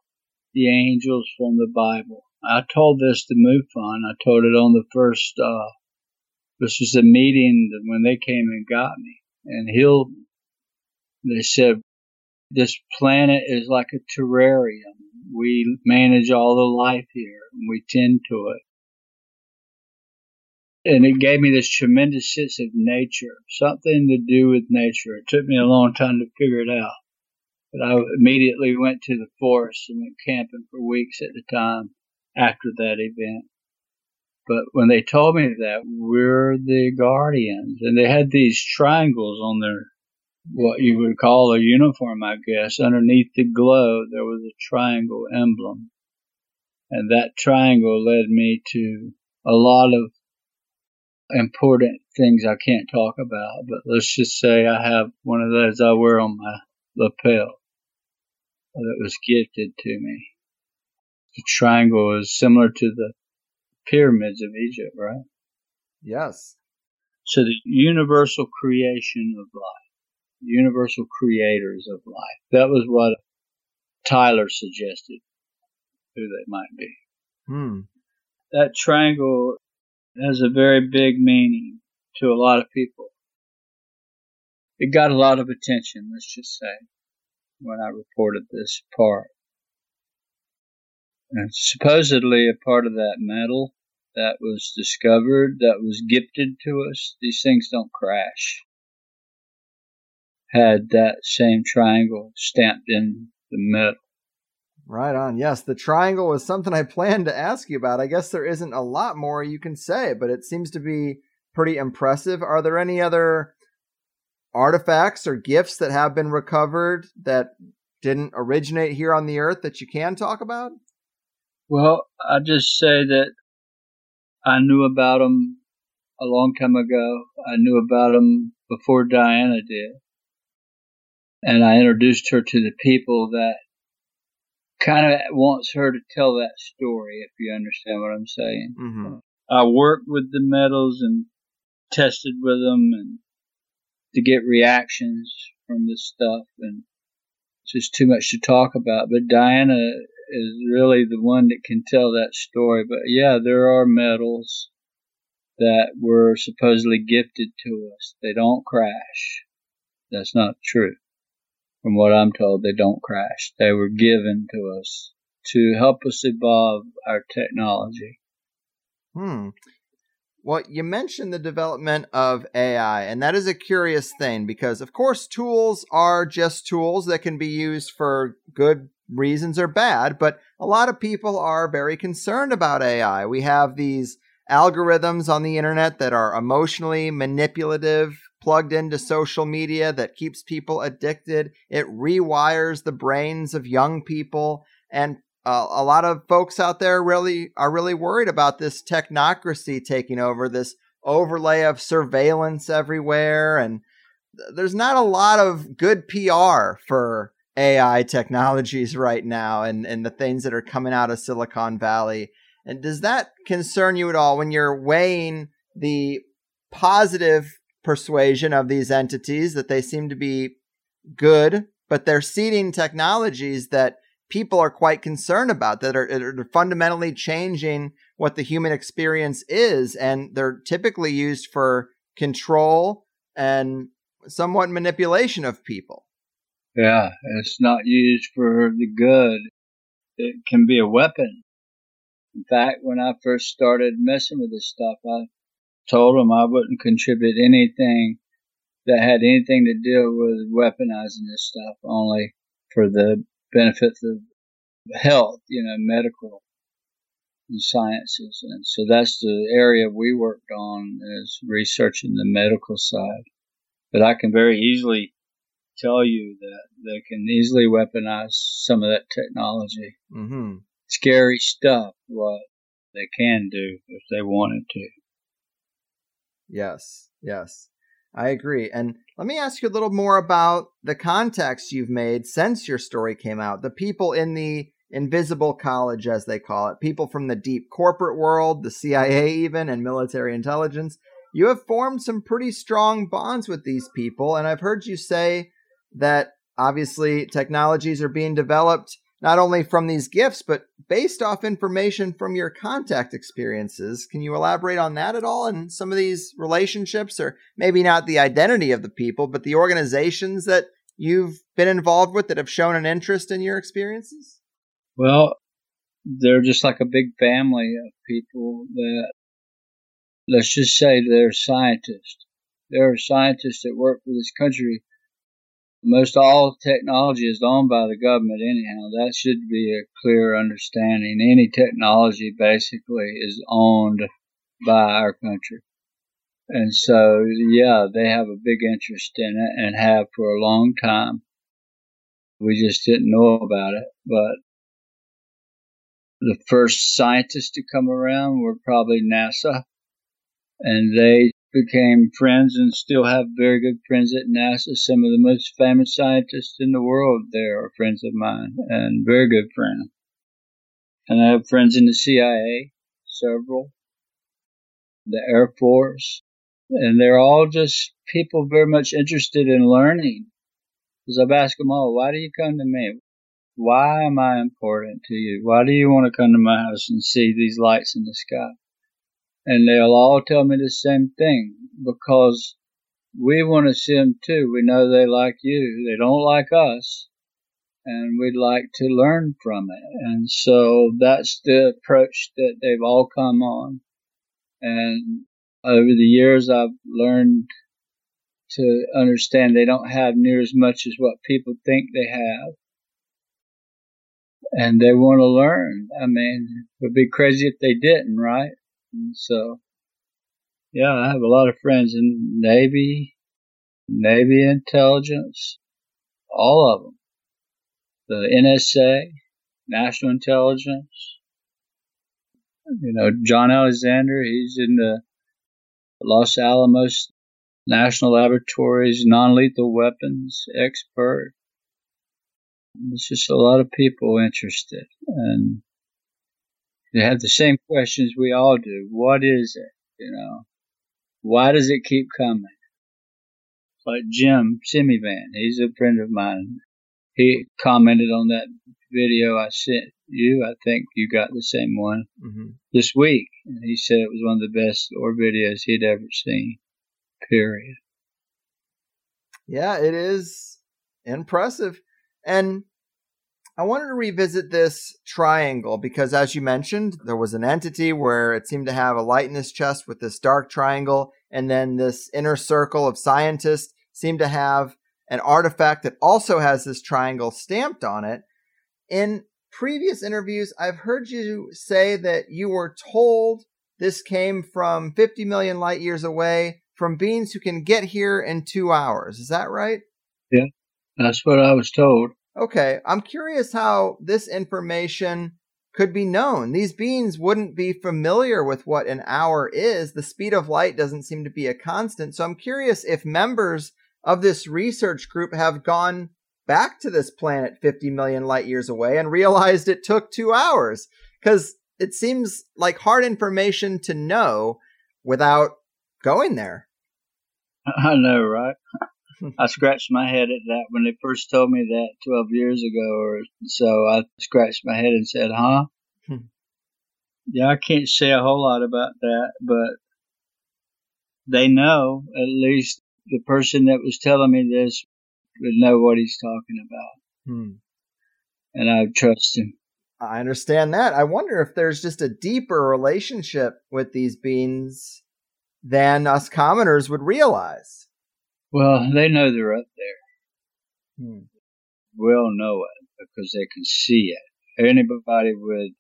the angels from the Bible. I told this to MUFON. I told it on the first, uh, this was a meeting when they came and got me and healed me. They said, this planet is like a terrarium. We manage all the life here and we tend to it. And it gave me this tremendous sense of nature, something to do with nature. It took me a long time to figure it out. But I immediately went to the forest and went camping for weeks at a time after that event. But when they told me that, we're the guardians. And they had these triangles on their what you would call a uniform, I guess. Underneath the glow, there was a triangle emblem. And that triangle led me to a lot of important things I can't talk about, but let's just say I have one of those I wear on my lapel that was gifted to me. The triangle is similar to the pyramids of Egypt, right? Yes. So the universal creation of life universal creators of life. That was what Tyler suggested who they might be. Hmm. That triangle has a very big meaning to a lot of people. It got a lot of attention, let's just say, when I reported this part. And supposedly a part of that metal that was discovered, that was gifted to us, these things don't crash had that same triangle stamped in the middle. Right on. Yes, the triangle was something I planned to ask you about. I guess there isn't a lot more you can say, but it seems to be pretty impressive. Are there any other artifacts or gifts that have been recovered that didn't originate here on the earth that you can talk about? Well, I just say that I knew about them a long time ago. I knew about them before Diana did and I introduced her to the people that kind of wants her to tell that story, if you understand what I'm saying. Mm-hmm. I worked with the metals and tested with them and to get reactions from this stuff and it's just too much to talk about. But Diana is really the one that can tell that story. But yeah, there are metals that were supposedly gifted to us. They don't crash. That's not true from what I'm told, they don't crash. They were given to us to help us evolve our technology. Hmm. Well, you mentioned the development of AI, and that is a curious thing because, of course, tools are just tools that can be used for good reasons or bad, but a lot of people are very concerned about AI. We have these algorithms on the internet that are emotionally manipulative, plugged into social media that keeps people addicted. It rewires the brains of young people. And uh, a lot of folks out there really are really worried about this technocracy taking over, this overlay of surveillance everywhere. And there's not a lot of good PR for AI technologies right now and, and the things that are coming out of Silicon Valley. And does that concern you at all when you're weighing the positive persuasion of these entities that they seem to be good, but they're seeding technologies that people are quite concerned about that are, are, fundamentally changing what the human experience is and they're typically used for control and somewhat manipulation of people. Yeah it's not used for the good. It can be a weapon. In fact when i first started messing with this stuff i told them i wouldn't contribute anything that had anything to do with weaponizing this stuff only for the benefits of health, you know, medical and sciences. And so that's the area we worked on is researching the medical side. But I can very easily tell you that they can easily weaponize some of that technology. Mm-hmm. Scary stuff, what they can do if they wanted to. Yes, yes. I agree. And let me ask you a little more about the contacts you've made since your story came out. The people in the invisible college, as they call it, people from the deep corporate world, the CIA, even, and military intelligence. You have formed some pretty strong bonds with these people. And I've heard you say that obviously technologies are being developed not only from these gifts, but based off information from your contact experiences. Can you elaborate on that at all and some of these relationships, or maybe not the identity of the people, but the organizations that you've been involved with that have shown an interest in your experiences? Well, they're just like a big family of people that, let's just say they're scientists. There are scientists that work for this country most all technology is owned by the government anyhow. That should be a clear understanding. Any technology basically is owned by our country. And so, yeah, they have a big interest in it and have for a long time. We just didn't know about it, but the first scientists to come around were probably NASA and they became friends and still have very good friends at NASA. Some of the most famous scientists in the world there are friends of mine and very good friends. And I have friends in the CIA, several, the Air Force, and they're all just people very much interested in learning. Because I've asked them all, why do you come to me? Why am I important to you? Why do you want to come to my house and see these lights in the sky? And they'll all tell me the same thing because we want to see them too. We know they like you. They don't like us. And we'd like to learn from it. And so that's the approach that they've all come on. And over the years, I've learned to understand they don't have near as much as what people think they have. And they want to learn. I mean, it would be crazy if they didn't, right? And so, yeah, I have a lot of friends in Navy, Navy intelligence, all of them. The NSA, National Intelligence. You know, John Alexander, he's in the Los Alamos National Laboratories non-lethal weapons expert. There's just a lot of people interested. And they have the same questions we all do. What is it? You know, why does it keep coming? Like Jim Semivan, he's a friend of mine. He commented on that video I sent you. I think you got the same one mm-hmm. this week. And he said it was one of the best or videos he'd ever seen. Period. Yeah, it is impressive. And I wanted to revisit this triangle because, as you mentioned, there was an entity where it seemed to have a light in its chest with this dark triangle, and then this inner circle of scientists seemed to have an artifact that also has this triangle stamped on it. In previous interviews, I've heard you say that you were told this came from 50 million light years away from beings who can get here in two hours. Is that right? Yeah, that's what I was told. Okay, I'm curious how this information could be known. These beings wouldn't be familiar with what an hour is. The speed of light doesn't seem to be a constant. So I'm curious if members of this research group have gone back to this planet 50 million light years away and realized it took two hours. Because it seems like hard information to know without going there. I know, right? I scratched my head at that when they first told me that 12 years ago or so. I scratched my head and said, huh? Hmm. Yeah, I can't say a whole lot about that, but they know, at least the person that was telling me this would know what he's talking about. Hmm. And I trust him. I understand that. I wonder if there's just a deeper relationship with these beings than us commoners would realize. Well, they know they're up there. Hmm. Will know it because they can see it. Anybody with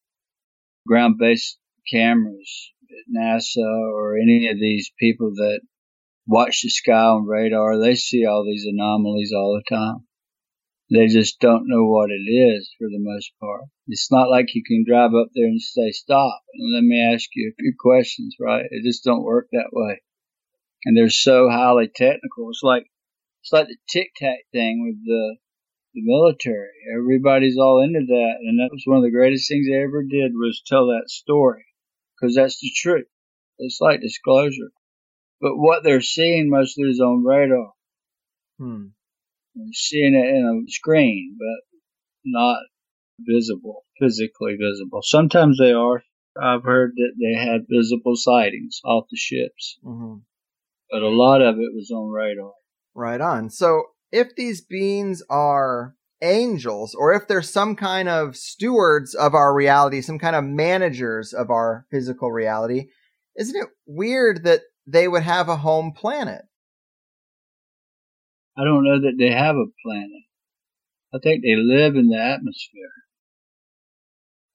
ground based cameras at NASA or any of these people that watch the sky on radar, they see all these anomalies all the time. They just don't know what it is for the most part. It's not like you can drive up there and say, stop and let me ask you a few questions, right? It just don't work that way and they're so highly technical. It's like it's like the tic tac thing with the the military. Everybody's all into that, and that was one of the greatest things they ever did was tell that story because that's the truth. It's like disclosure, but what they're seeing mostly is on radar. Hmm. They're seeing it in a screen, but not visible, physically visible. Sometimes they are. I've heard that they had visible sightings off the ships. Mm-hmm but a lot of it was on radar. Right on. So if these beings are angels, or if they're some kind of stewards of our reality, some kind of managers of our physical reality, isn't it weird that they would have a home planet? I don't know that they have a planet. I think they live in the atmosphere.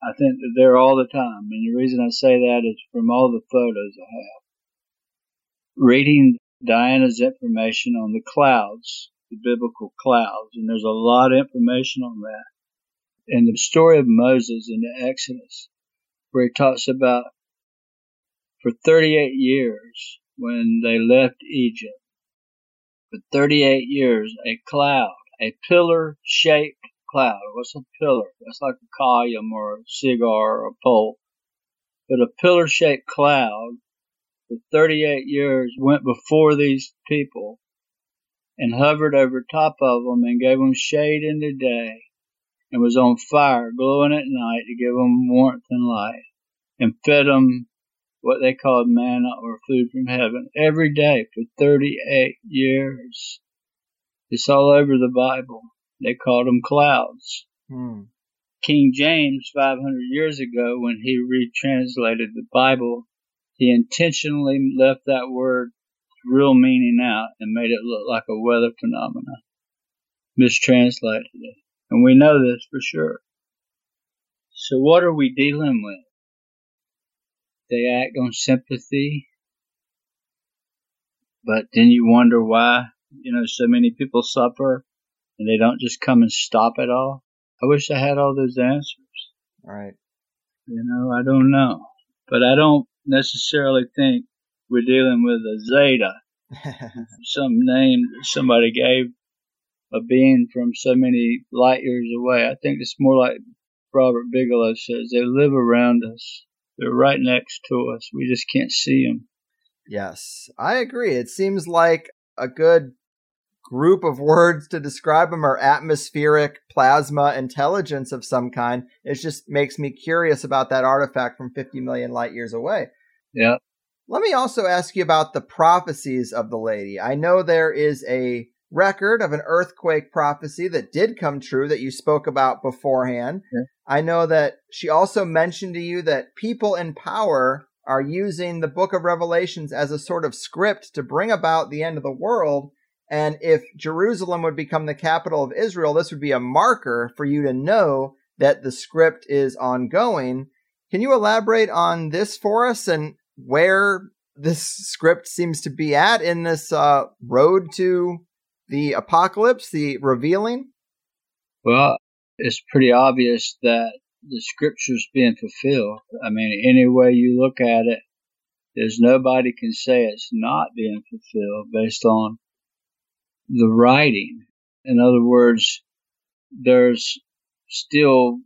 I think that they're all the time. And the reason I say that is from all the photos I have reading Diana's information on the clouds, the biblical clouds, and there's a lot of information on that. And the story of Moses in the Exodus, where he talks about for 38 years when they left Egypt, for 38 years, a cloud, a pillar shaped cloud. What's a pillar? That's like a column or a cigar or a pole. But a pillar shaped cloud for 38 years went before these people and hovered over top of them and gave them shade in the day and was on fire glowing at night to give them warmth and light and fed them what they called manna or food from heaven every day for 38 years. It's all over the Bible. They called them clouds. Hmm. King James, 500 years ago, when he retranslated the Bible, he intentionally left that word real meaning out and made it look like a weather phenomenon. Mistranslated it. And we know this for sure. So what are we dealing with? They act on sympathy, but then you wonder why, you know, so many people suffer and they don't just come and stop it all. I wish I had all those answers. Right. You know, I don't know. But I don't necessarily think we're dealing with a zeta, some name somebody gave a being from so many light years away. I think it's more like Robert Bigelow says they live around us. They're right next to us. We just can't see them. Yes, I agree. It seems like a good group of words to describe them are atmospheric plasma intelligence of some kind. It just makes me curious about that artifact from 50 million light years away. Yeah. Let me also ask you about the prophecies of the lady. I know there is a record of an earthquake prophecy that did come true that you spoke about beforehand. Yeah. I know that she also mentioned to you that people in power are using the book of Revelations as a sort of script to bring about the end of the world. And if Jerusalem would become the capital of Israel, this would be a marker for you to know that the script is ongoing. Can you elaborate on this for us and where this script seems to be at in this uh, road to the apocalypse, the revealing? Well, it's pretty obvious that the scripture's being fulfilled. I mean, any way you look at it, there's nobody can say it's not being fulfilled based on the writing. In other words, there's still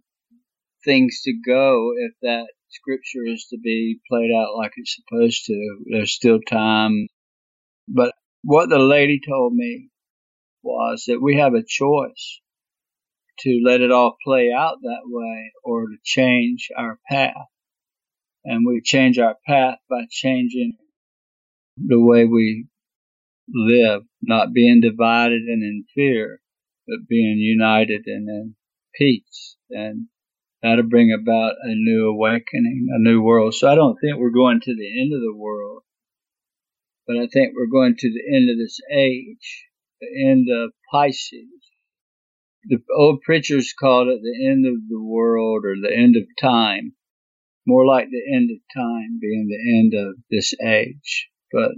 things to go if that scripture is to be played out like it's supposed to. There's still time. But what the lady told me was that we have a choice to let it all play out that way or to change our path. And we change our path by changing the way we live, not being divided and in fear, but being united and in peace. And that'll bring about a new awakening, a new world. So I don't think we're going to the end of the world, but I think we're going to the end of this age, the end of Pisces. The old preachers called it the end of the world or the end of time. More like the end of time being the end of this age. But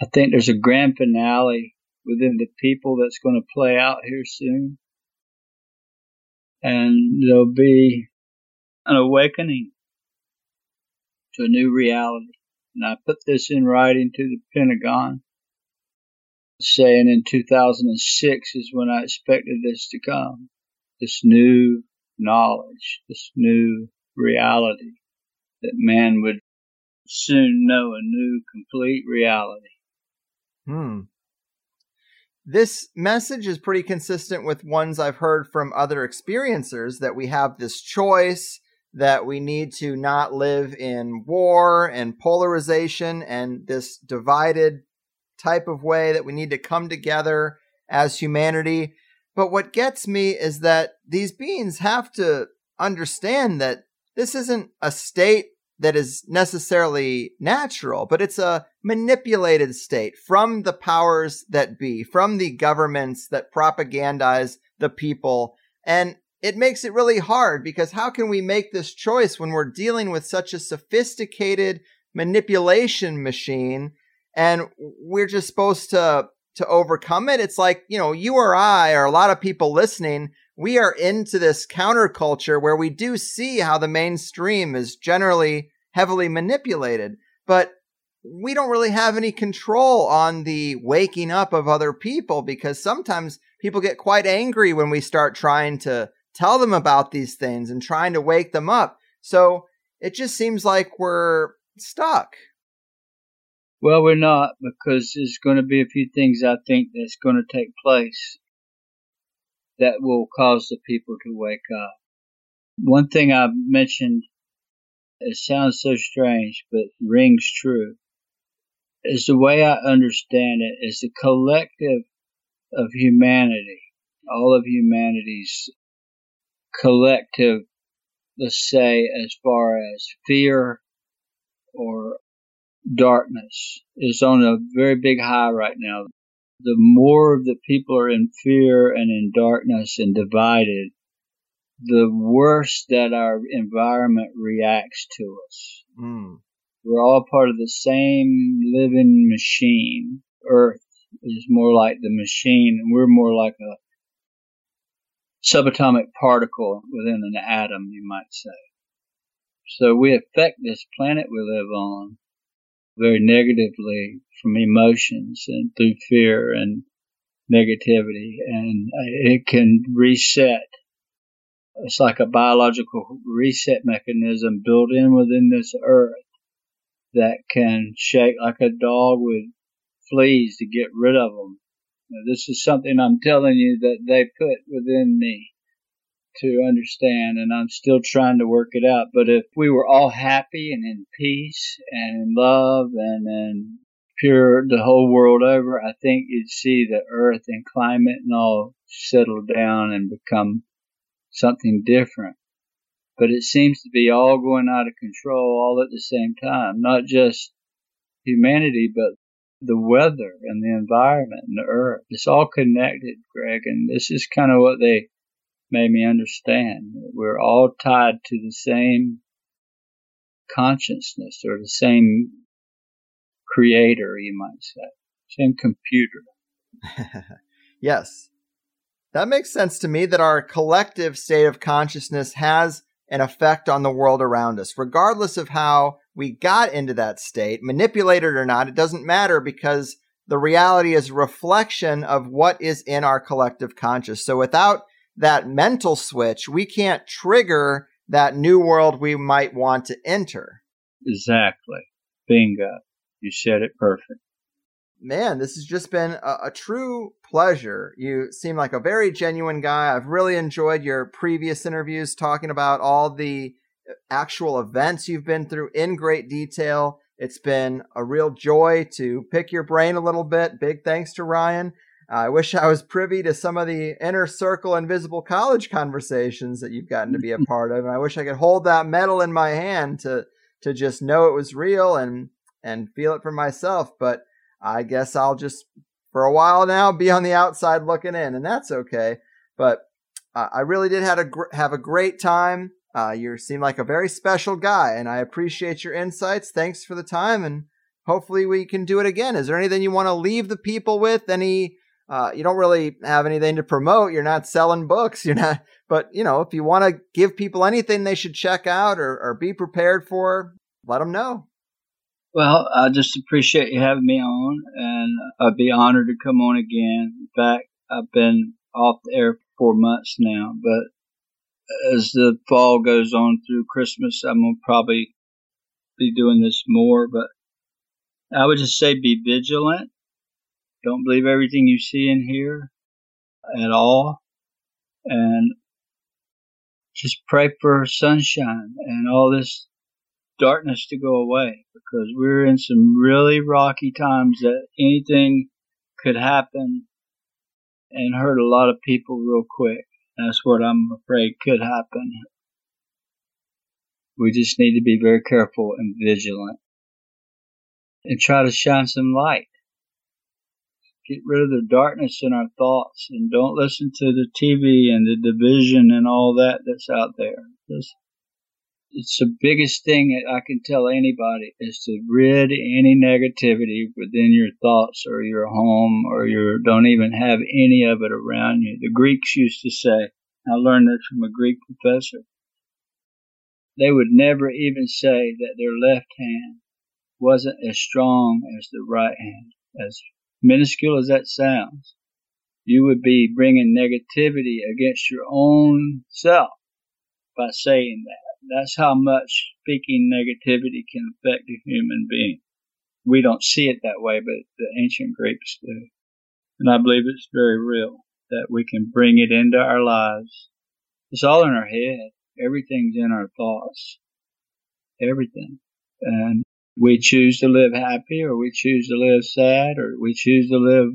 I think there's a grand finale within the people that's going to play out here soon and there'll be an awakening to a new reality. And I put this in writing to the Pentagon, saying in 2006 is when I expected this to come. This new knowledge, this new reality that man would soon know a new complete reality. Hmm this message is pretty consistent with ones I've heard from other experiencers that we have this choice, that we need to not live in war and polarization and this divided type of way, that we need to come together as humanity. But what gets me is that these beings have to understand that this isn't a state that is necessarily natural, but it's a manipulated state from the powers that be, from the governments that propagandize the people. And it makes it really hard because how can we make this choice when we're dealing with such a sophisticated manipulation machine and we're just supposed to to overcome it? It's like, you know, you or I or a lot of people listening we are into this counterculture where we do see how the mainstream is generally heavily manipulated, but we don't really have any control on the waking up of other people because sometimes people get quite angry when we start trying to tell them about these things and trying to wake them up. So it just seems like we're stuck. Well, we're not because there's going to be a few things I think that's going to take place that will cause the people to wake up. One thing I mentioned, it sounds so strange, but rings true, is the way I understand it is the collective of humanity, all of humanity's collective, let's say, as far as fear or darkness is on a very big high right now the more that people are in fear and in darkness and divided, the worse that our environment reacts to us. Mm. We're all part of the same living machine. Earth is more like the machine, and we're more like a subatomic particle within an atom, you might say. So we affect this planet we live on very negatively from emotions and through fear and negativity, and uh, it can reset. It's like a biological reset mechanism built in within this earth that can shake like a dog with fleas to get rid of them. Now, this is something I'm telling you that they put within me to understand, and I'm still trying to work it out. But if we were all happy and in peace and in love and in pure the whole world over, I think you'd see the earth and climate and all settle down and become something different. But it seems to be all going out of control all at the same time, not just humanity, but the weather and the environment and the earth. It's all connected, Greg, and this is kind of what they made me understand. We're all tied to the same consciousness or the same creator, you might say, same computer. yes. That makes sense to me that our collective state of consciousness has an effect on the world around us, regardless of how we got into that state, manipulated or not, it doesn't matter because the reality is reflection of what is in our collective conscious. So without that mental switch, we can't trigger that new world we might want to enter. Exactly. Bingo. You said it perfect. Man, this has just been a, a, true pleasure. You seem like a very genuine guy. I've really enjoyed your previous interviews talking about all the uh, actual events you've been through in great detail. It's been a real joy to pick your brain a little bit. Big thanks to Ryan. Uh, I wish I was privy to some of the inner circle invisible college conversations that you've gotten to be a part of. And I wish I could hold that medal in my hand to to just know it was real and and feel it for myself. But I guess I'll just for a while now be on the outside looking in, and that's okay. But uh, I really did have a gr- have a great time. Uh, you seem like a very special guy, and I appreciate your insights. Thanks for the time, and hopefully we can do it again. Is there anything you want to leave the people with? Any? Uh, you don't really have anything to promote. You're not selling books. You're not. But you know, if you want to give people anything they should check out or, or be prepared for, let them know. Well, I just appreciate you having me on, and I'd be honored to come on again. In fact, I've been off the air for months now, but as the fall goes on through Christmas, I'm gonna probably be doing this more. But I would just say be vigilant. Don't believe everything you see and hear at all, and just pray for sunshine and all this darkness to go away because we're in some really rocky times that anything could happen and hurt a lot of people real quick. That's what I'm afraid could happen. We just need to be very careful and vigilant and try to shine some light. Get rid of the darkness in our thoughts and don't listen to the TV and the division and all that that's out there. Just, it's the biggest thing that I can tell anybody is to rid any negativity within your thoughts or your home or your don't even have any of it around you. The Greeks used to say, I learned this from a Greek professor. They would never even say that their left hand wasn't as strong as the right hand. As minuscule as that sounds, you would be bringing negativity against your own self by saying that. That's how much speaking negativity can affect a human being. We don't see it that way, but the ancient Greeks do. And I believe it's very real that we can bring it into our lives. It's all in our head. Everything's in our thoughts. Everything. And we choose to live happy or we choose to live sad or we choose to live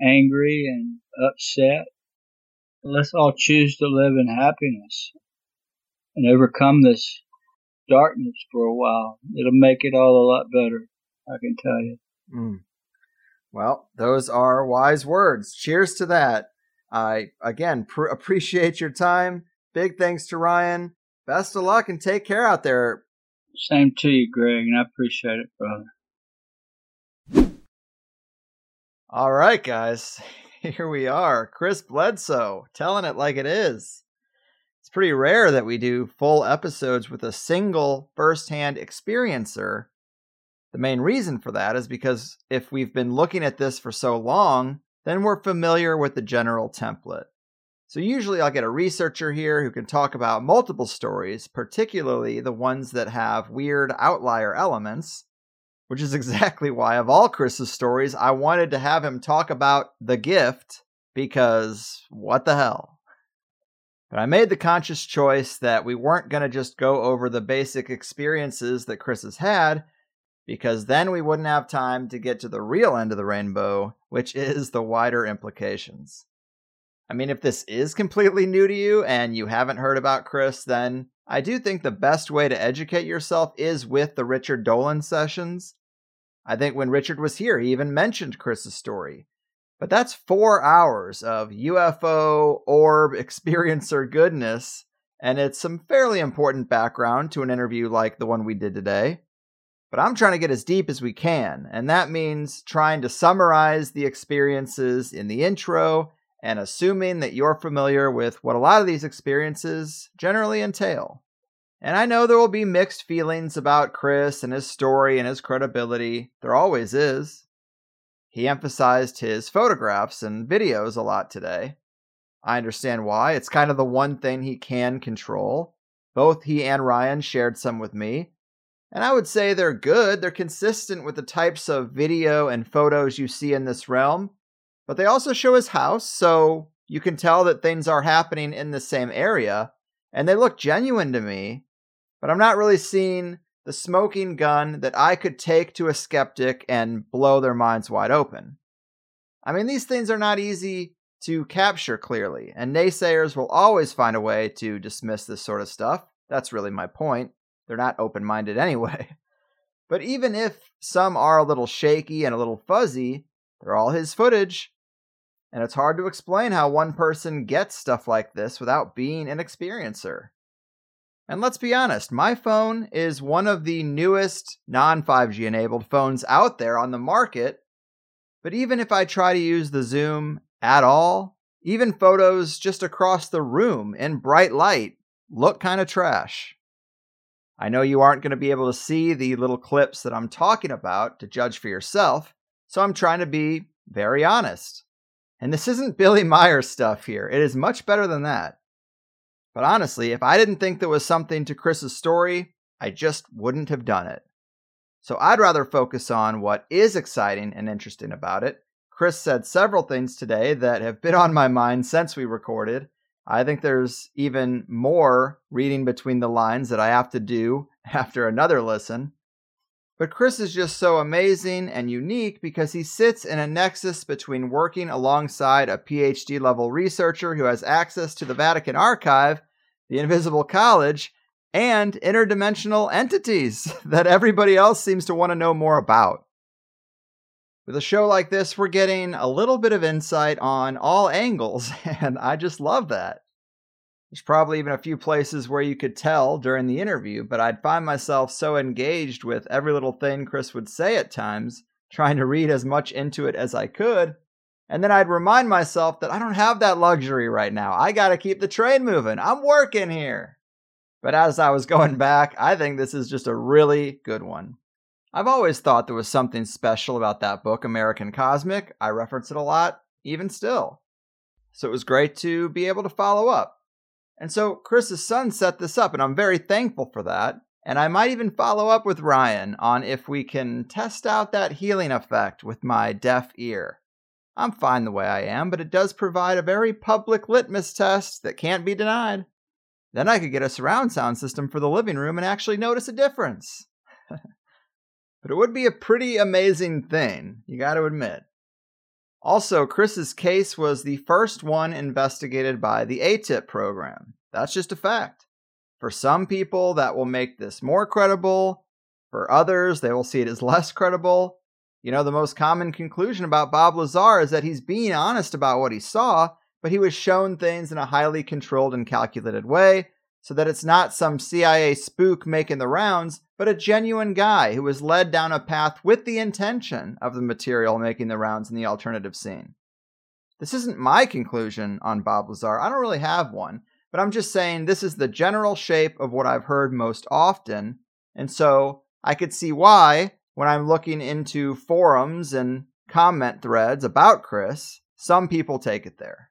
angry and upset. Let's all choose to live in happiness and overcome this darkness for a while. It'll make it all a lot better, I can tell you. Mm. Well, those are wise words. Cheers to that. I, again, pr- appreciate your time. Big thanks to Ryan. Best of luck and take care out there. Same to you, Greg, and I appreciate it, brother. All right, guys. Here we are. Chris Bledsoe telling it like it is. Pretty rare that we do full episodes with a single firsthand experiencer. The main reason for that is because if we've been looking at this for so long, then we're familiar with the general template. So usually I'll get a researcher here who can talk about multiple stories, particularly the ones that have weird outlier elements, which is exactly why of all Chris's stories, I wanted to have him talk about The Gift because what the hell? But I made the conscious choice that we weren't going to just go over the basic experiences that Chris has had, because then we wouldn't have time to get to the real end of the rainbow, which is the wider implications. I mean, if this is completely new to you and you haven't heard about Chris, then I do think the best way to educate yourself is with the Richard Dolan sessions. I think when Richard was here, he even mentioned Chris's story. But that's four hours of UFO, orb, experiencer goodness, and it's some fairly important background to an interview like the one we did today. But I'm trying to get as deep as we can, and that means trying to summarize the experiences in the intro and assuming that you're familiar with what a lot of these experiences generally entail. And I know there will be mixed feelings about Chris and his story and his credibility. There always is. He emphasized his photographs and videos a lot today. I understand why. It's kind of the one thing he can control. Both he and Ryan shared some with me. And I would say they're good. They're consistent with the types of video and photos you see in this realm. But they also show his house, so you can tell that things are happening in the same area. And they look genuine to me. But I'm not really seeing the smoking gun that I could take to a skeptic and blow their minds wide open. I mean, these things are not easy to capture clearly, and naysayers will always find a way to dismiss this sort of stuff. That's really my point. They're not open minded anyway. But even if some are a little shaky and a little fuzzy, they're all his footage. And it's hard to explain how one person gets stuff like this without being an experiencer. And let's be honest, my phone is one of the newest non 5G enabled phones out there on the market. But even if I try to use the zoom at all, even photos just across the room in bright light look kind of trash. I know you aren't going to be able to see the little clips that I'm talking about to judge for yourself, so I'm trying to be very honest. And this isn't Billy Meier stuff here, it is much better than that. But honestly, if I didn't think there was something to Chris's story, I just wouldn't have done it. So I'd rather focus on what is exciting and interesting about it. Chris said several things today that have been on my mind since we recorded. I think there's even more reading between the lines that I have to do after another listen. But Chris is just so amazing and unique because he sits in a nexus between working alongside a PhD level researcher who has access to the Vatican archive, the Invisible College, and interdimensional entities that everybody else seems to want to know more about. With a show like this, we're getting a little bit of insight on all angles, and I just love that. There's probably even a few places where you could tell during the interview, but I'd find myself so engaged with every little thing Chris would say at times, trying to read as much into it as I could. And then I'd remind myself that I don't have that luxury right now. I gotta keep the train moving. I'm working here. But as I was going back, I think this is just a really good one. I've always thought there was something special about that book, American Cosmic. I reference it a lot, even still. So it was great to be able to follow up. And so Chris's son set this up, and I'm very thankful for that. And I might even follow up with Ryan on if we can test out that healing effect with my deaf ear. I'm fine the way I am, but it does provide a very public litmus test that can't be denied. Then I could get a surround sound system for the living room and actually notice a difference. but it would be a pretty amazing thing, you gotta admit. Also, Chris's case was the first one investigated by the ATIP program. That's just a fact. For some people, that will make this more credible. For others, they will see it as less credible. You know, the most common conclusion about Bob Lazar is that he's being honest about what he saw, but he was shown things in a highly controlled and calculated way, so that it's not some CIA spook making the rounds, but a genuine guy who was led down a path with the intention of the material making the rounds in the alternative scene. This isn't my conclusion on Bob Lazar. I don't really have one, but I'm just saying this is the general shape of what I've heard most often. And so I could see why, when I'm looking into forums and comment threads about Chris, some people take it there.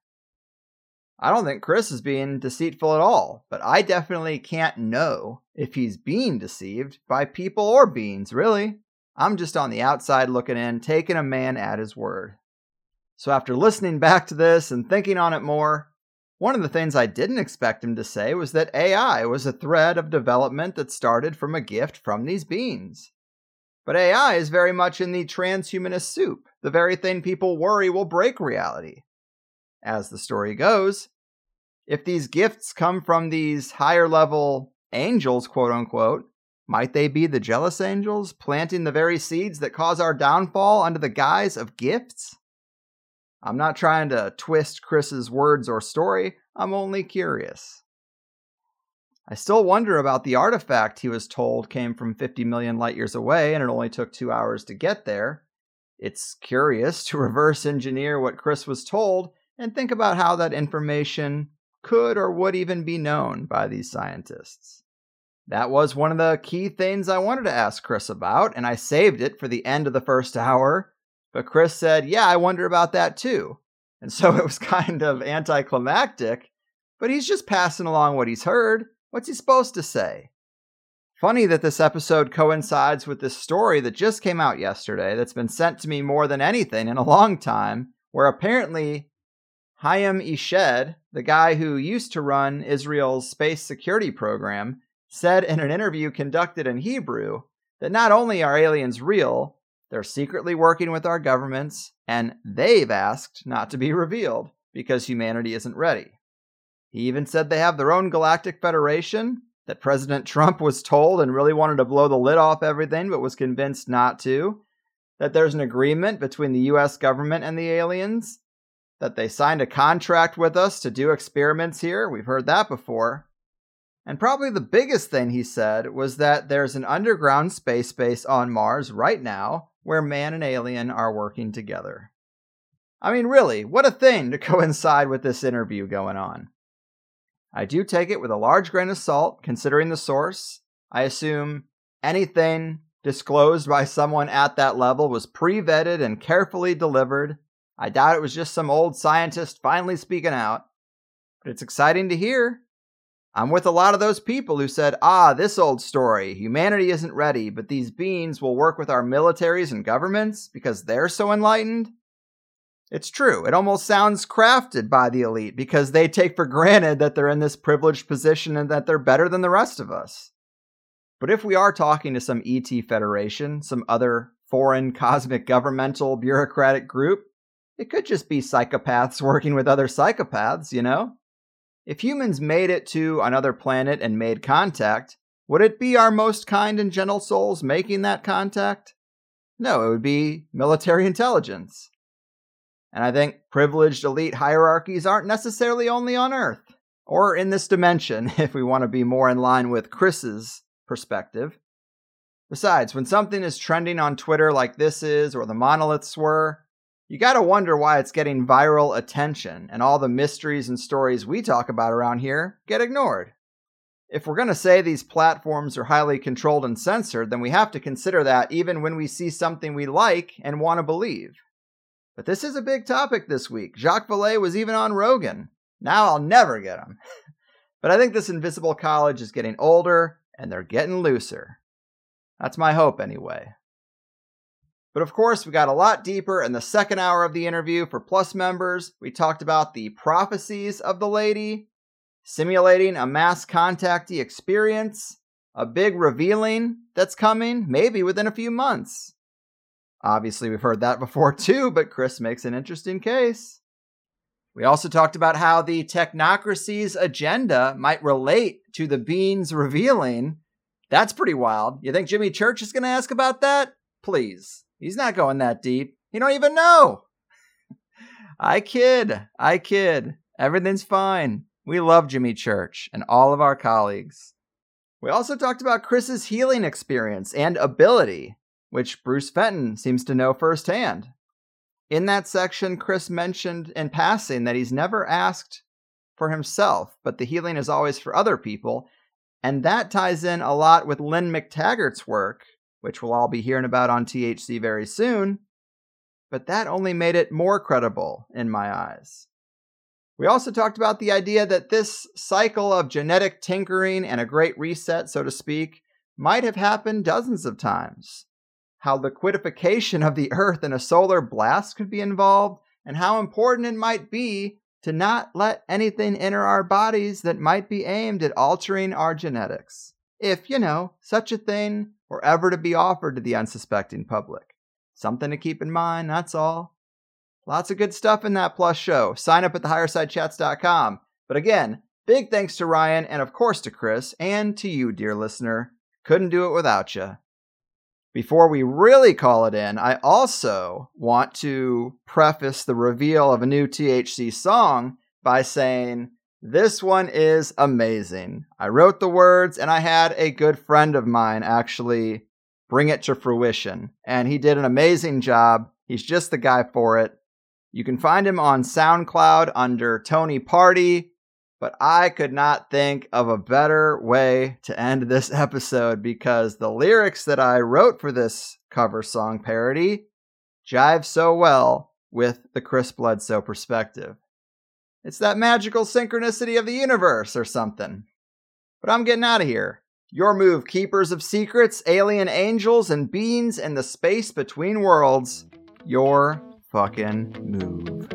I don't think Chris is being deceitful at all, but I definitely can't know if he's being deceived by people or beings, really. I'm just on the outside looking in, taking a man at his word. So after listening back to this and thinking on it more, one of the things I didn't expect him to say was that AI was a thread of development that started from a gift from these beings. But AI is very much in the transhumanist soup, the very thing people worry will break reality. As the story goes, if these gifts come from these higher level angels, quote unquote, might they be the jealous angels planting the very seeds that cause our downfall under the guise of gifts? I'm not trying to twist Chris's words or story, I'm only curious. I still wonder about the artifact he was told came from 50 million light years away and it only took two hours to get there. It's curious to reverse engineer what Chris was told and think about how that information could or would even be known by these scientists. That was one of the key things I wanted to ask Chris about, and I saved it for the end of the first hour. But Chris said, Yeah, I wonder about that too. And so it was kind of anticlimactic, but he's just passing along what he's heard. What's he supposed to say? Funny that this episode coincides with this story that just came out yesterday that's been sent to me more than anything in a long time, where apparently Haim Eshed, the guy who used to run Israel's space security program, said in an interview conducted in Hebrew that not only are aliens real, they're secretly working with our governments, and they've asked not to be revealed because humanity isn't ready. He even said they have their own galactic federation, that President Trump was told and really wanted to blow the lid off everything but was convinced not to, that there's an agreement between the US government and the aliens, that they signed a contract with us to do experiments here. We've heard that before. And probably the biggest thing he said was that there's an underground space base on Mars right now where man and alien are working together. I mean, really, what a thing to coincide with this interview going on. I do take it with a large grain of salt, considering the source. I assume anything disclosed by someone at that level was pre vetted and carefully delivered I doubt it was just some old scientist finally speaking out. But it's exciting to hear. I'm with a lot of those people who said, ah, this old story, humanity isn't ready, but these beings will work with our militaries and governments because they're so enlightened. It's true. It almost sounds crafted by the elite because they take for granted that they're in this privileged position and that they're better than the rest of us. But if we are talking to some ET Federation, some other foreign cosmic governmental bureaucratic group, it could just be psychopaths working with other psychopaths, you know? If humans made it to another planet and made contact, would it be our most kind and gentle souls making that contact? No, it would be military intelligence. And I think privileged elite hierarchies aren't necessarily only on Earth, or in this dimension, if we want to be more in line with Chris's perspective. Besides, when something is trending on Twitter like this is, or the monoliths were, you gotta wonder why it's getting viral attention and all the mysteries and stories we talk about around here get ignored. If we're gonna say these platforms are highly controlled and censored, then we have to consider that even when we see something we like and want to believe. But this is a big topic this week. Jacques Vallée was even on Rogan. Now I'll never get him. but I think this invisible college is getting older and they're getting looser. That's my hope, anyway. But of course, we got a lot deeper in the second hour of the interview for Plus members. We talked about the prophecies of the lady, simulating a mass contactee experience, a big revealing that's coming, maybe within a few months. Obviously, we've heard that before too, but Chris makes an interesting case. We also talked about how the technocracy's agenda might relate to the beans revealing. That's pretty wild. You think Jimmy Church is going to ask about that? Please. He's not going that deep. You don't even know. I kid. I kid. Everything's fine. We love Jimmy Church and all of our colleagues. We also talked about Chris's healing experience and ability, which Bruce Fenton seems to know firsthand. In that section, Chris mentioned in passing that he's never asked for himself, but the healing is always for other people. And that ties in a lot with Lynne McTaggart's work, which we'll all be hearing about on THC very soon, but that only made it more credible in my eyes. We also talked about the idea that this cycle of genetic tinkering and a great reset, so to speak, might have happened dozens of times. How liquidification of the Earth in a solar blast could be involved, and how important it might be to not let anything enter our bodies that might be aimed at altering our genetics. If, you know, such a thing or ever to be offered to the unsuspecting public. Something to keep in mind, that's all. Lots of good stuff in that plus show. Sign up at thehighersidechats.com. But again, big thanks to Ryan and of course to Chris and to you, dear listener. Couldn't do it without you. Before we really call it in, I also want to preface the reveal of a new THC song by saying, This one is amazing. I wrote the words and I had a good friend of mine actually bring it to fruition, and he did an amazing job. He's just the guy for it. You can find him on SoundCloud under Tony Party, but I could not think of a better way to end this episode because the lyrics that I wrote for this cover song parody jive so well with the Chris Bledsoe perspective. It's that magical synchronicity of the universe or something. But I'm getting out of here. Your move, keepers of secrets, alien angels, and beings in the space between worlds. Your fucking move.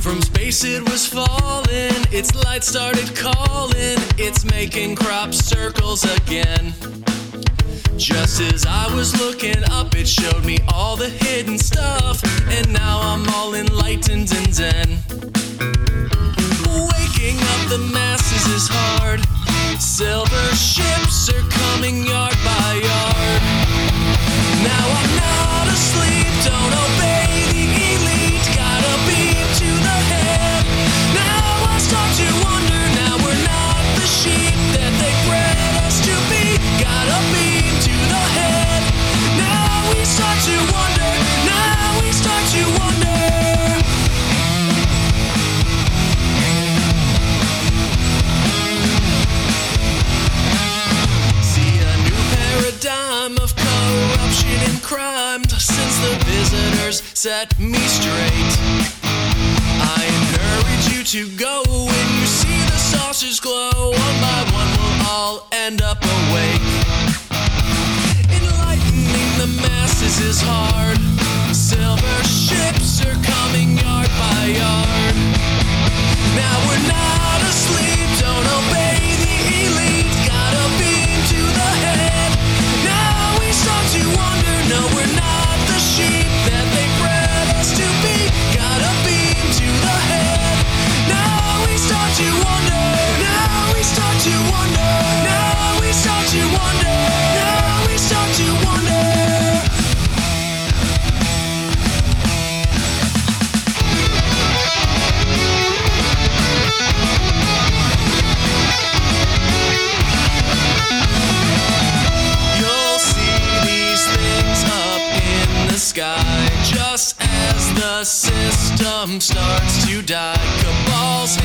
From space it was falling, its light started calling, it's making crop circles again. Just as I was looking up, it showed me all the hidden stuff, and now I'm all enlightened and zen. Waking up the masses is hard. Silver ships are coming yard by yard. Now I'm not asleep, don't obey and crime since the visitors set me straight. I encourage you to go when you see the saucers glow. One by one, we'll all end up awake. Enlightening the masses is hard. Silver ships are coming yard by yard. Now we're not system starts to die. Cabals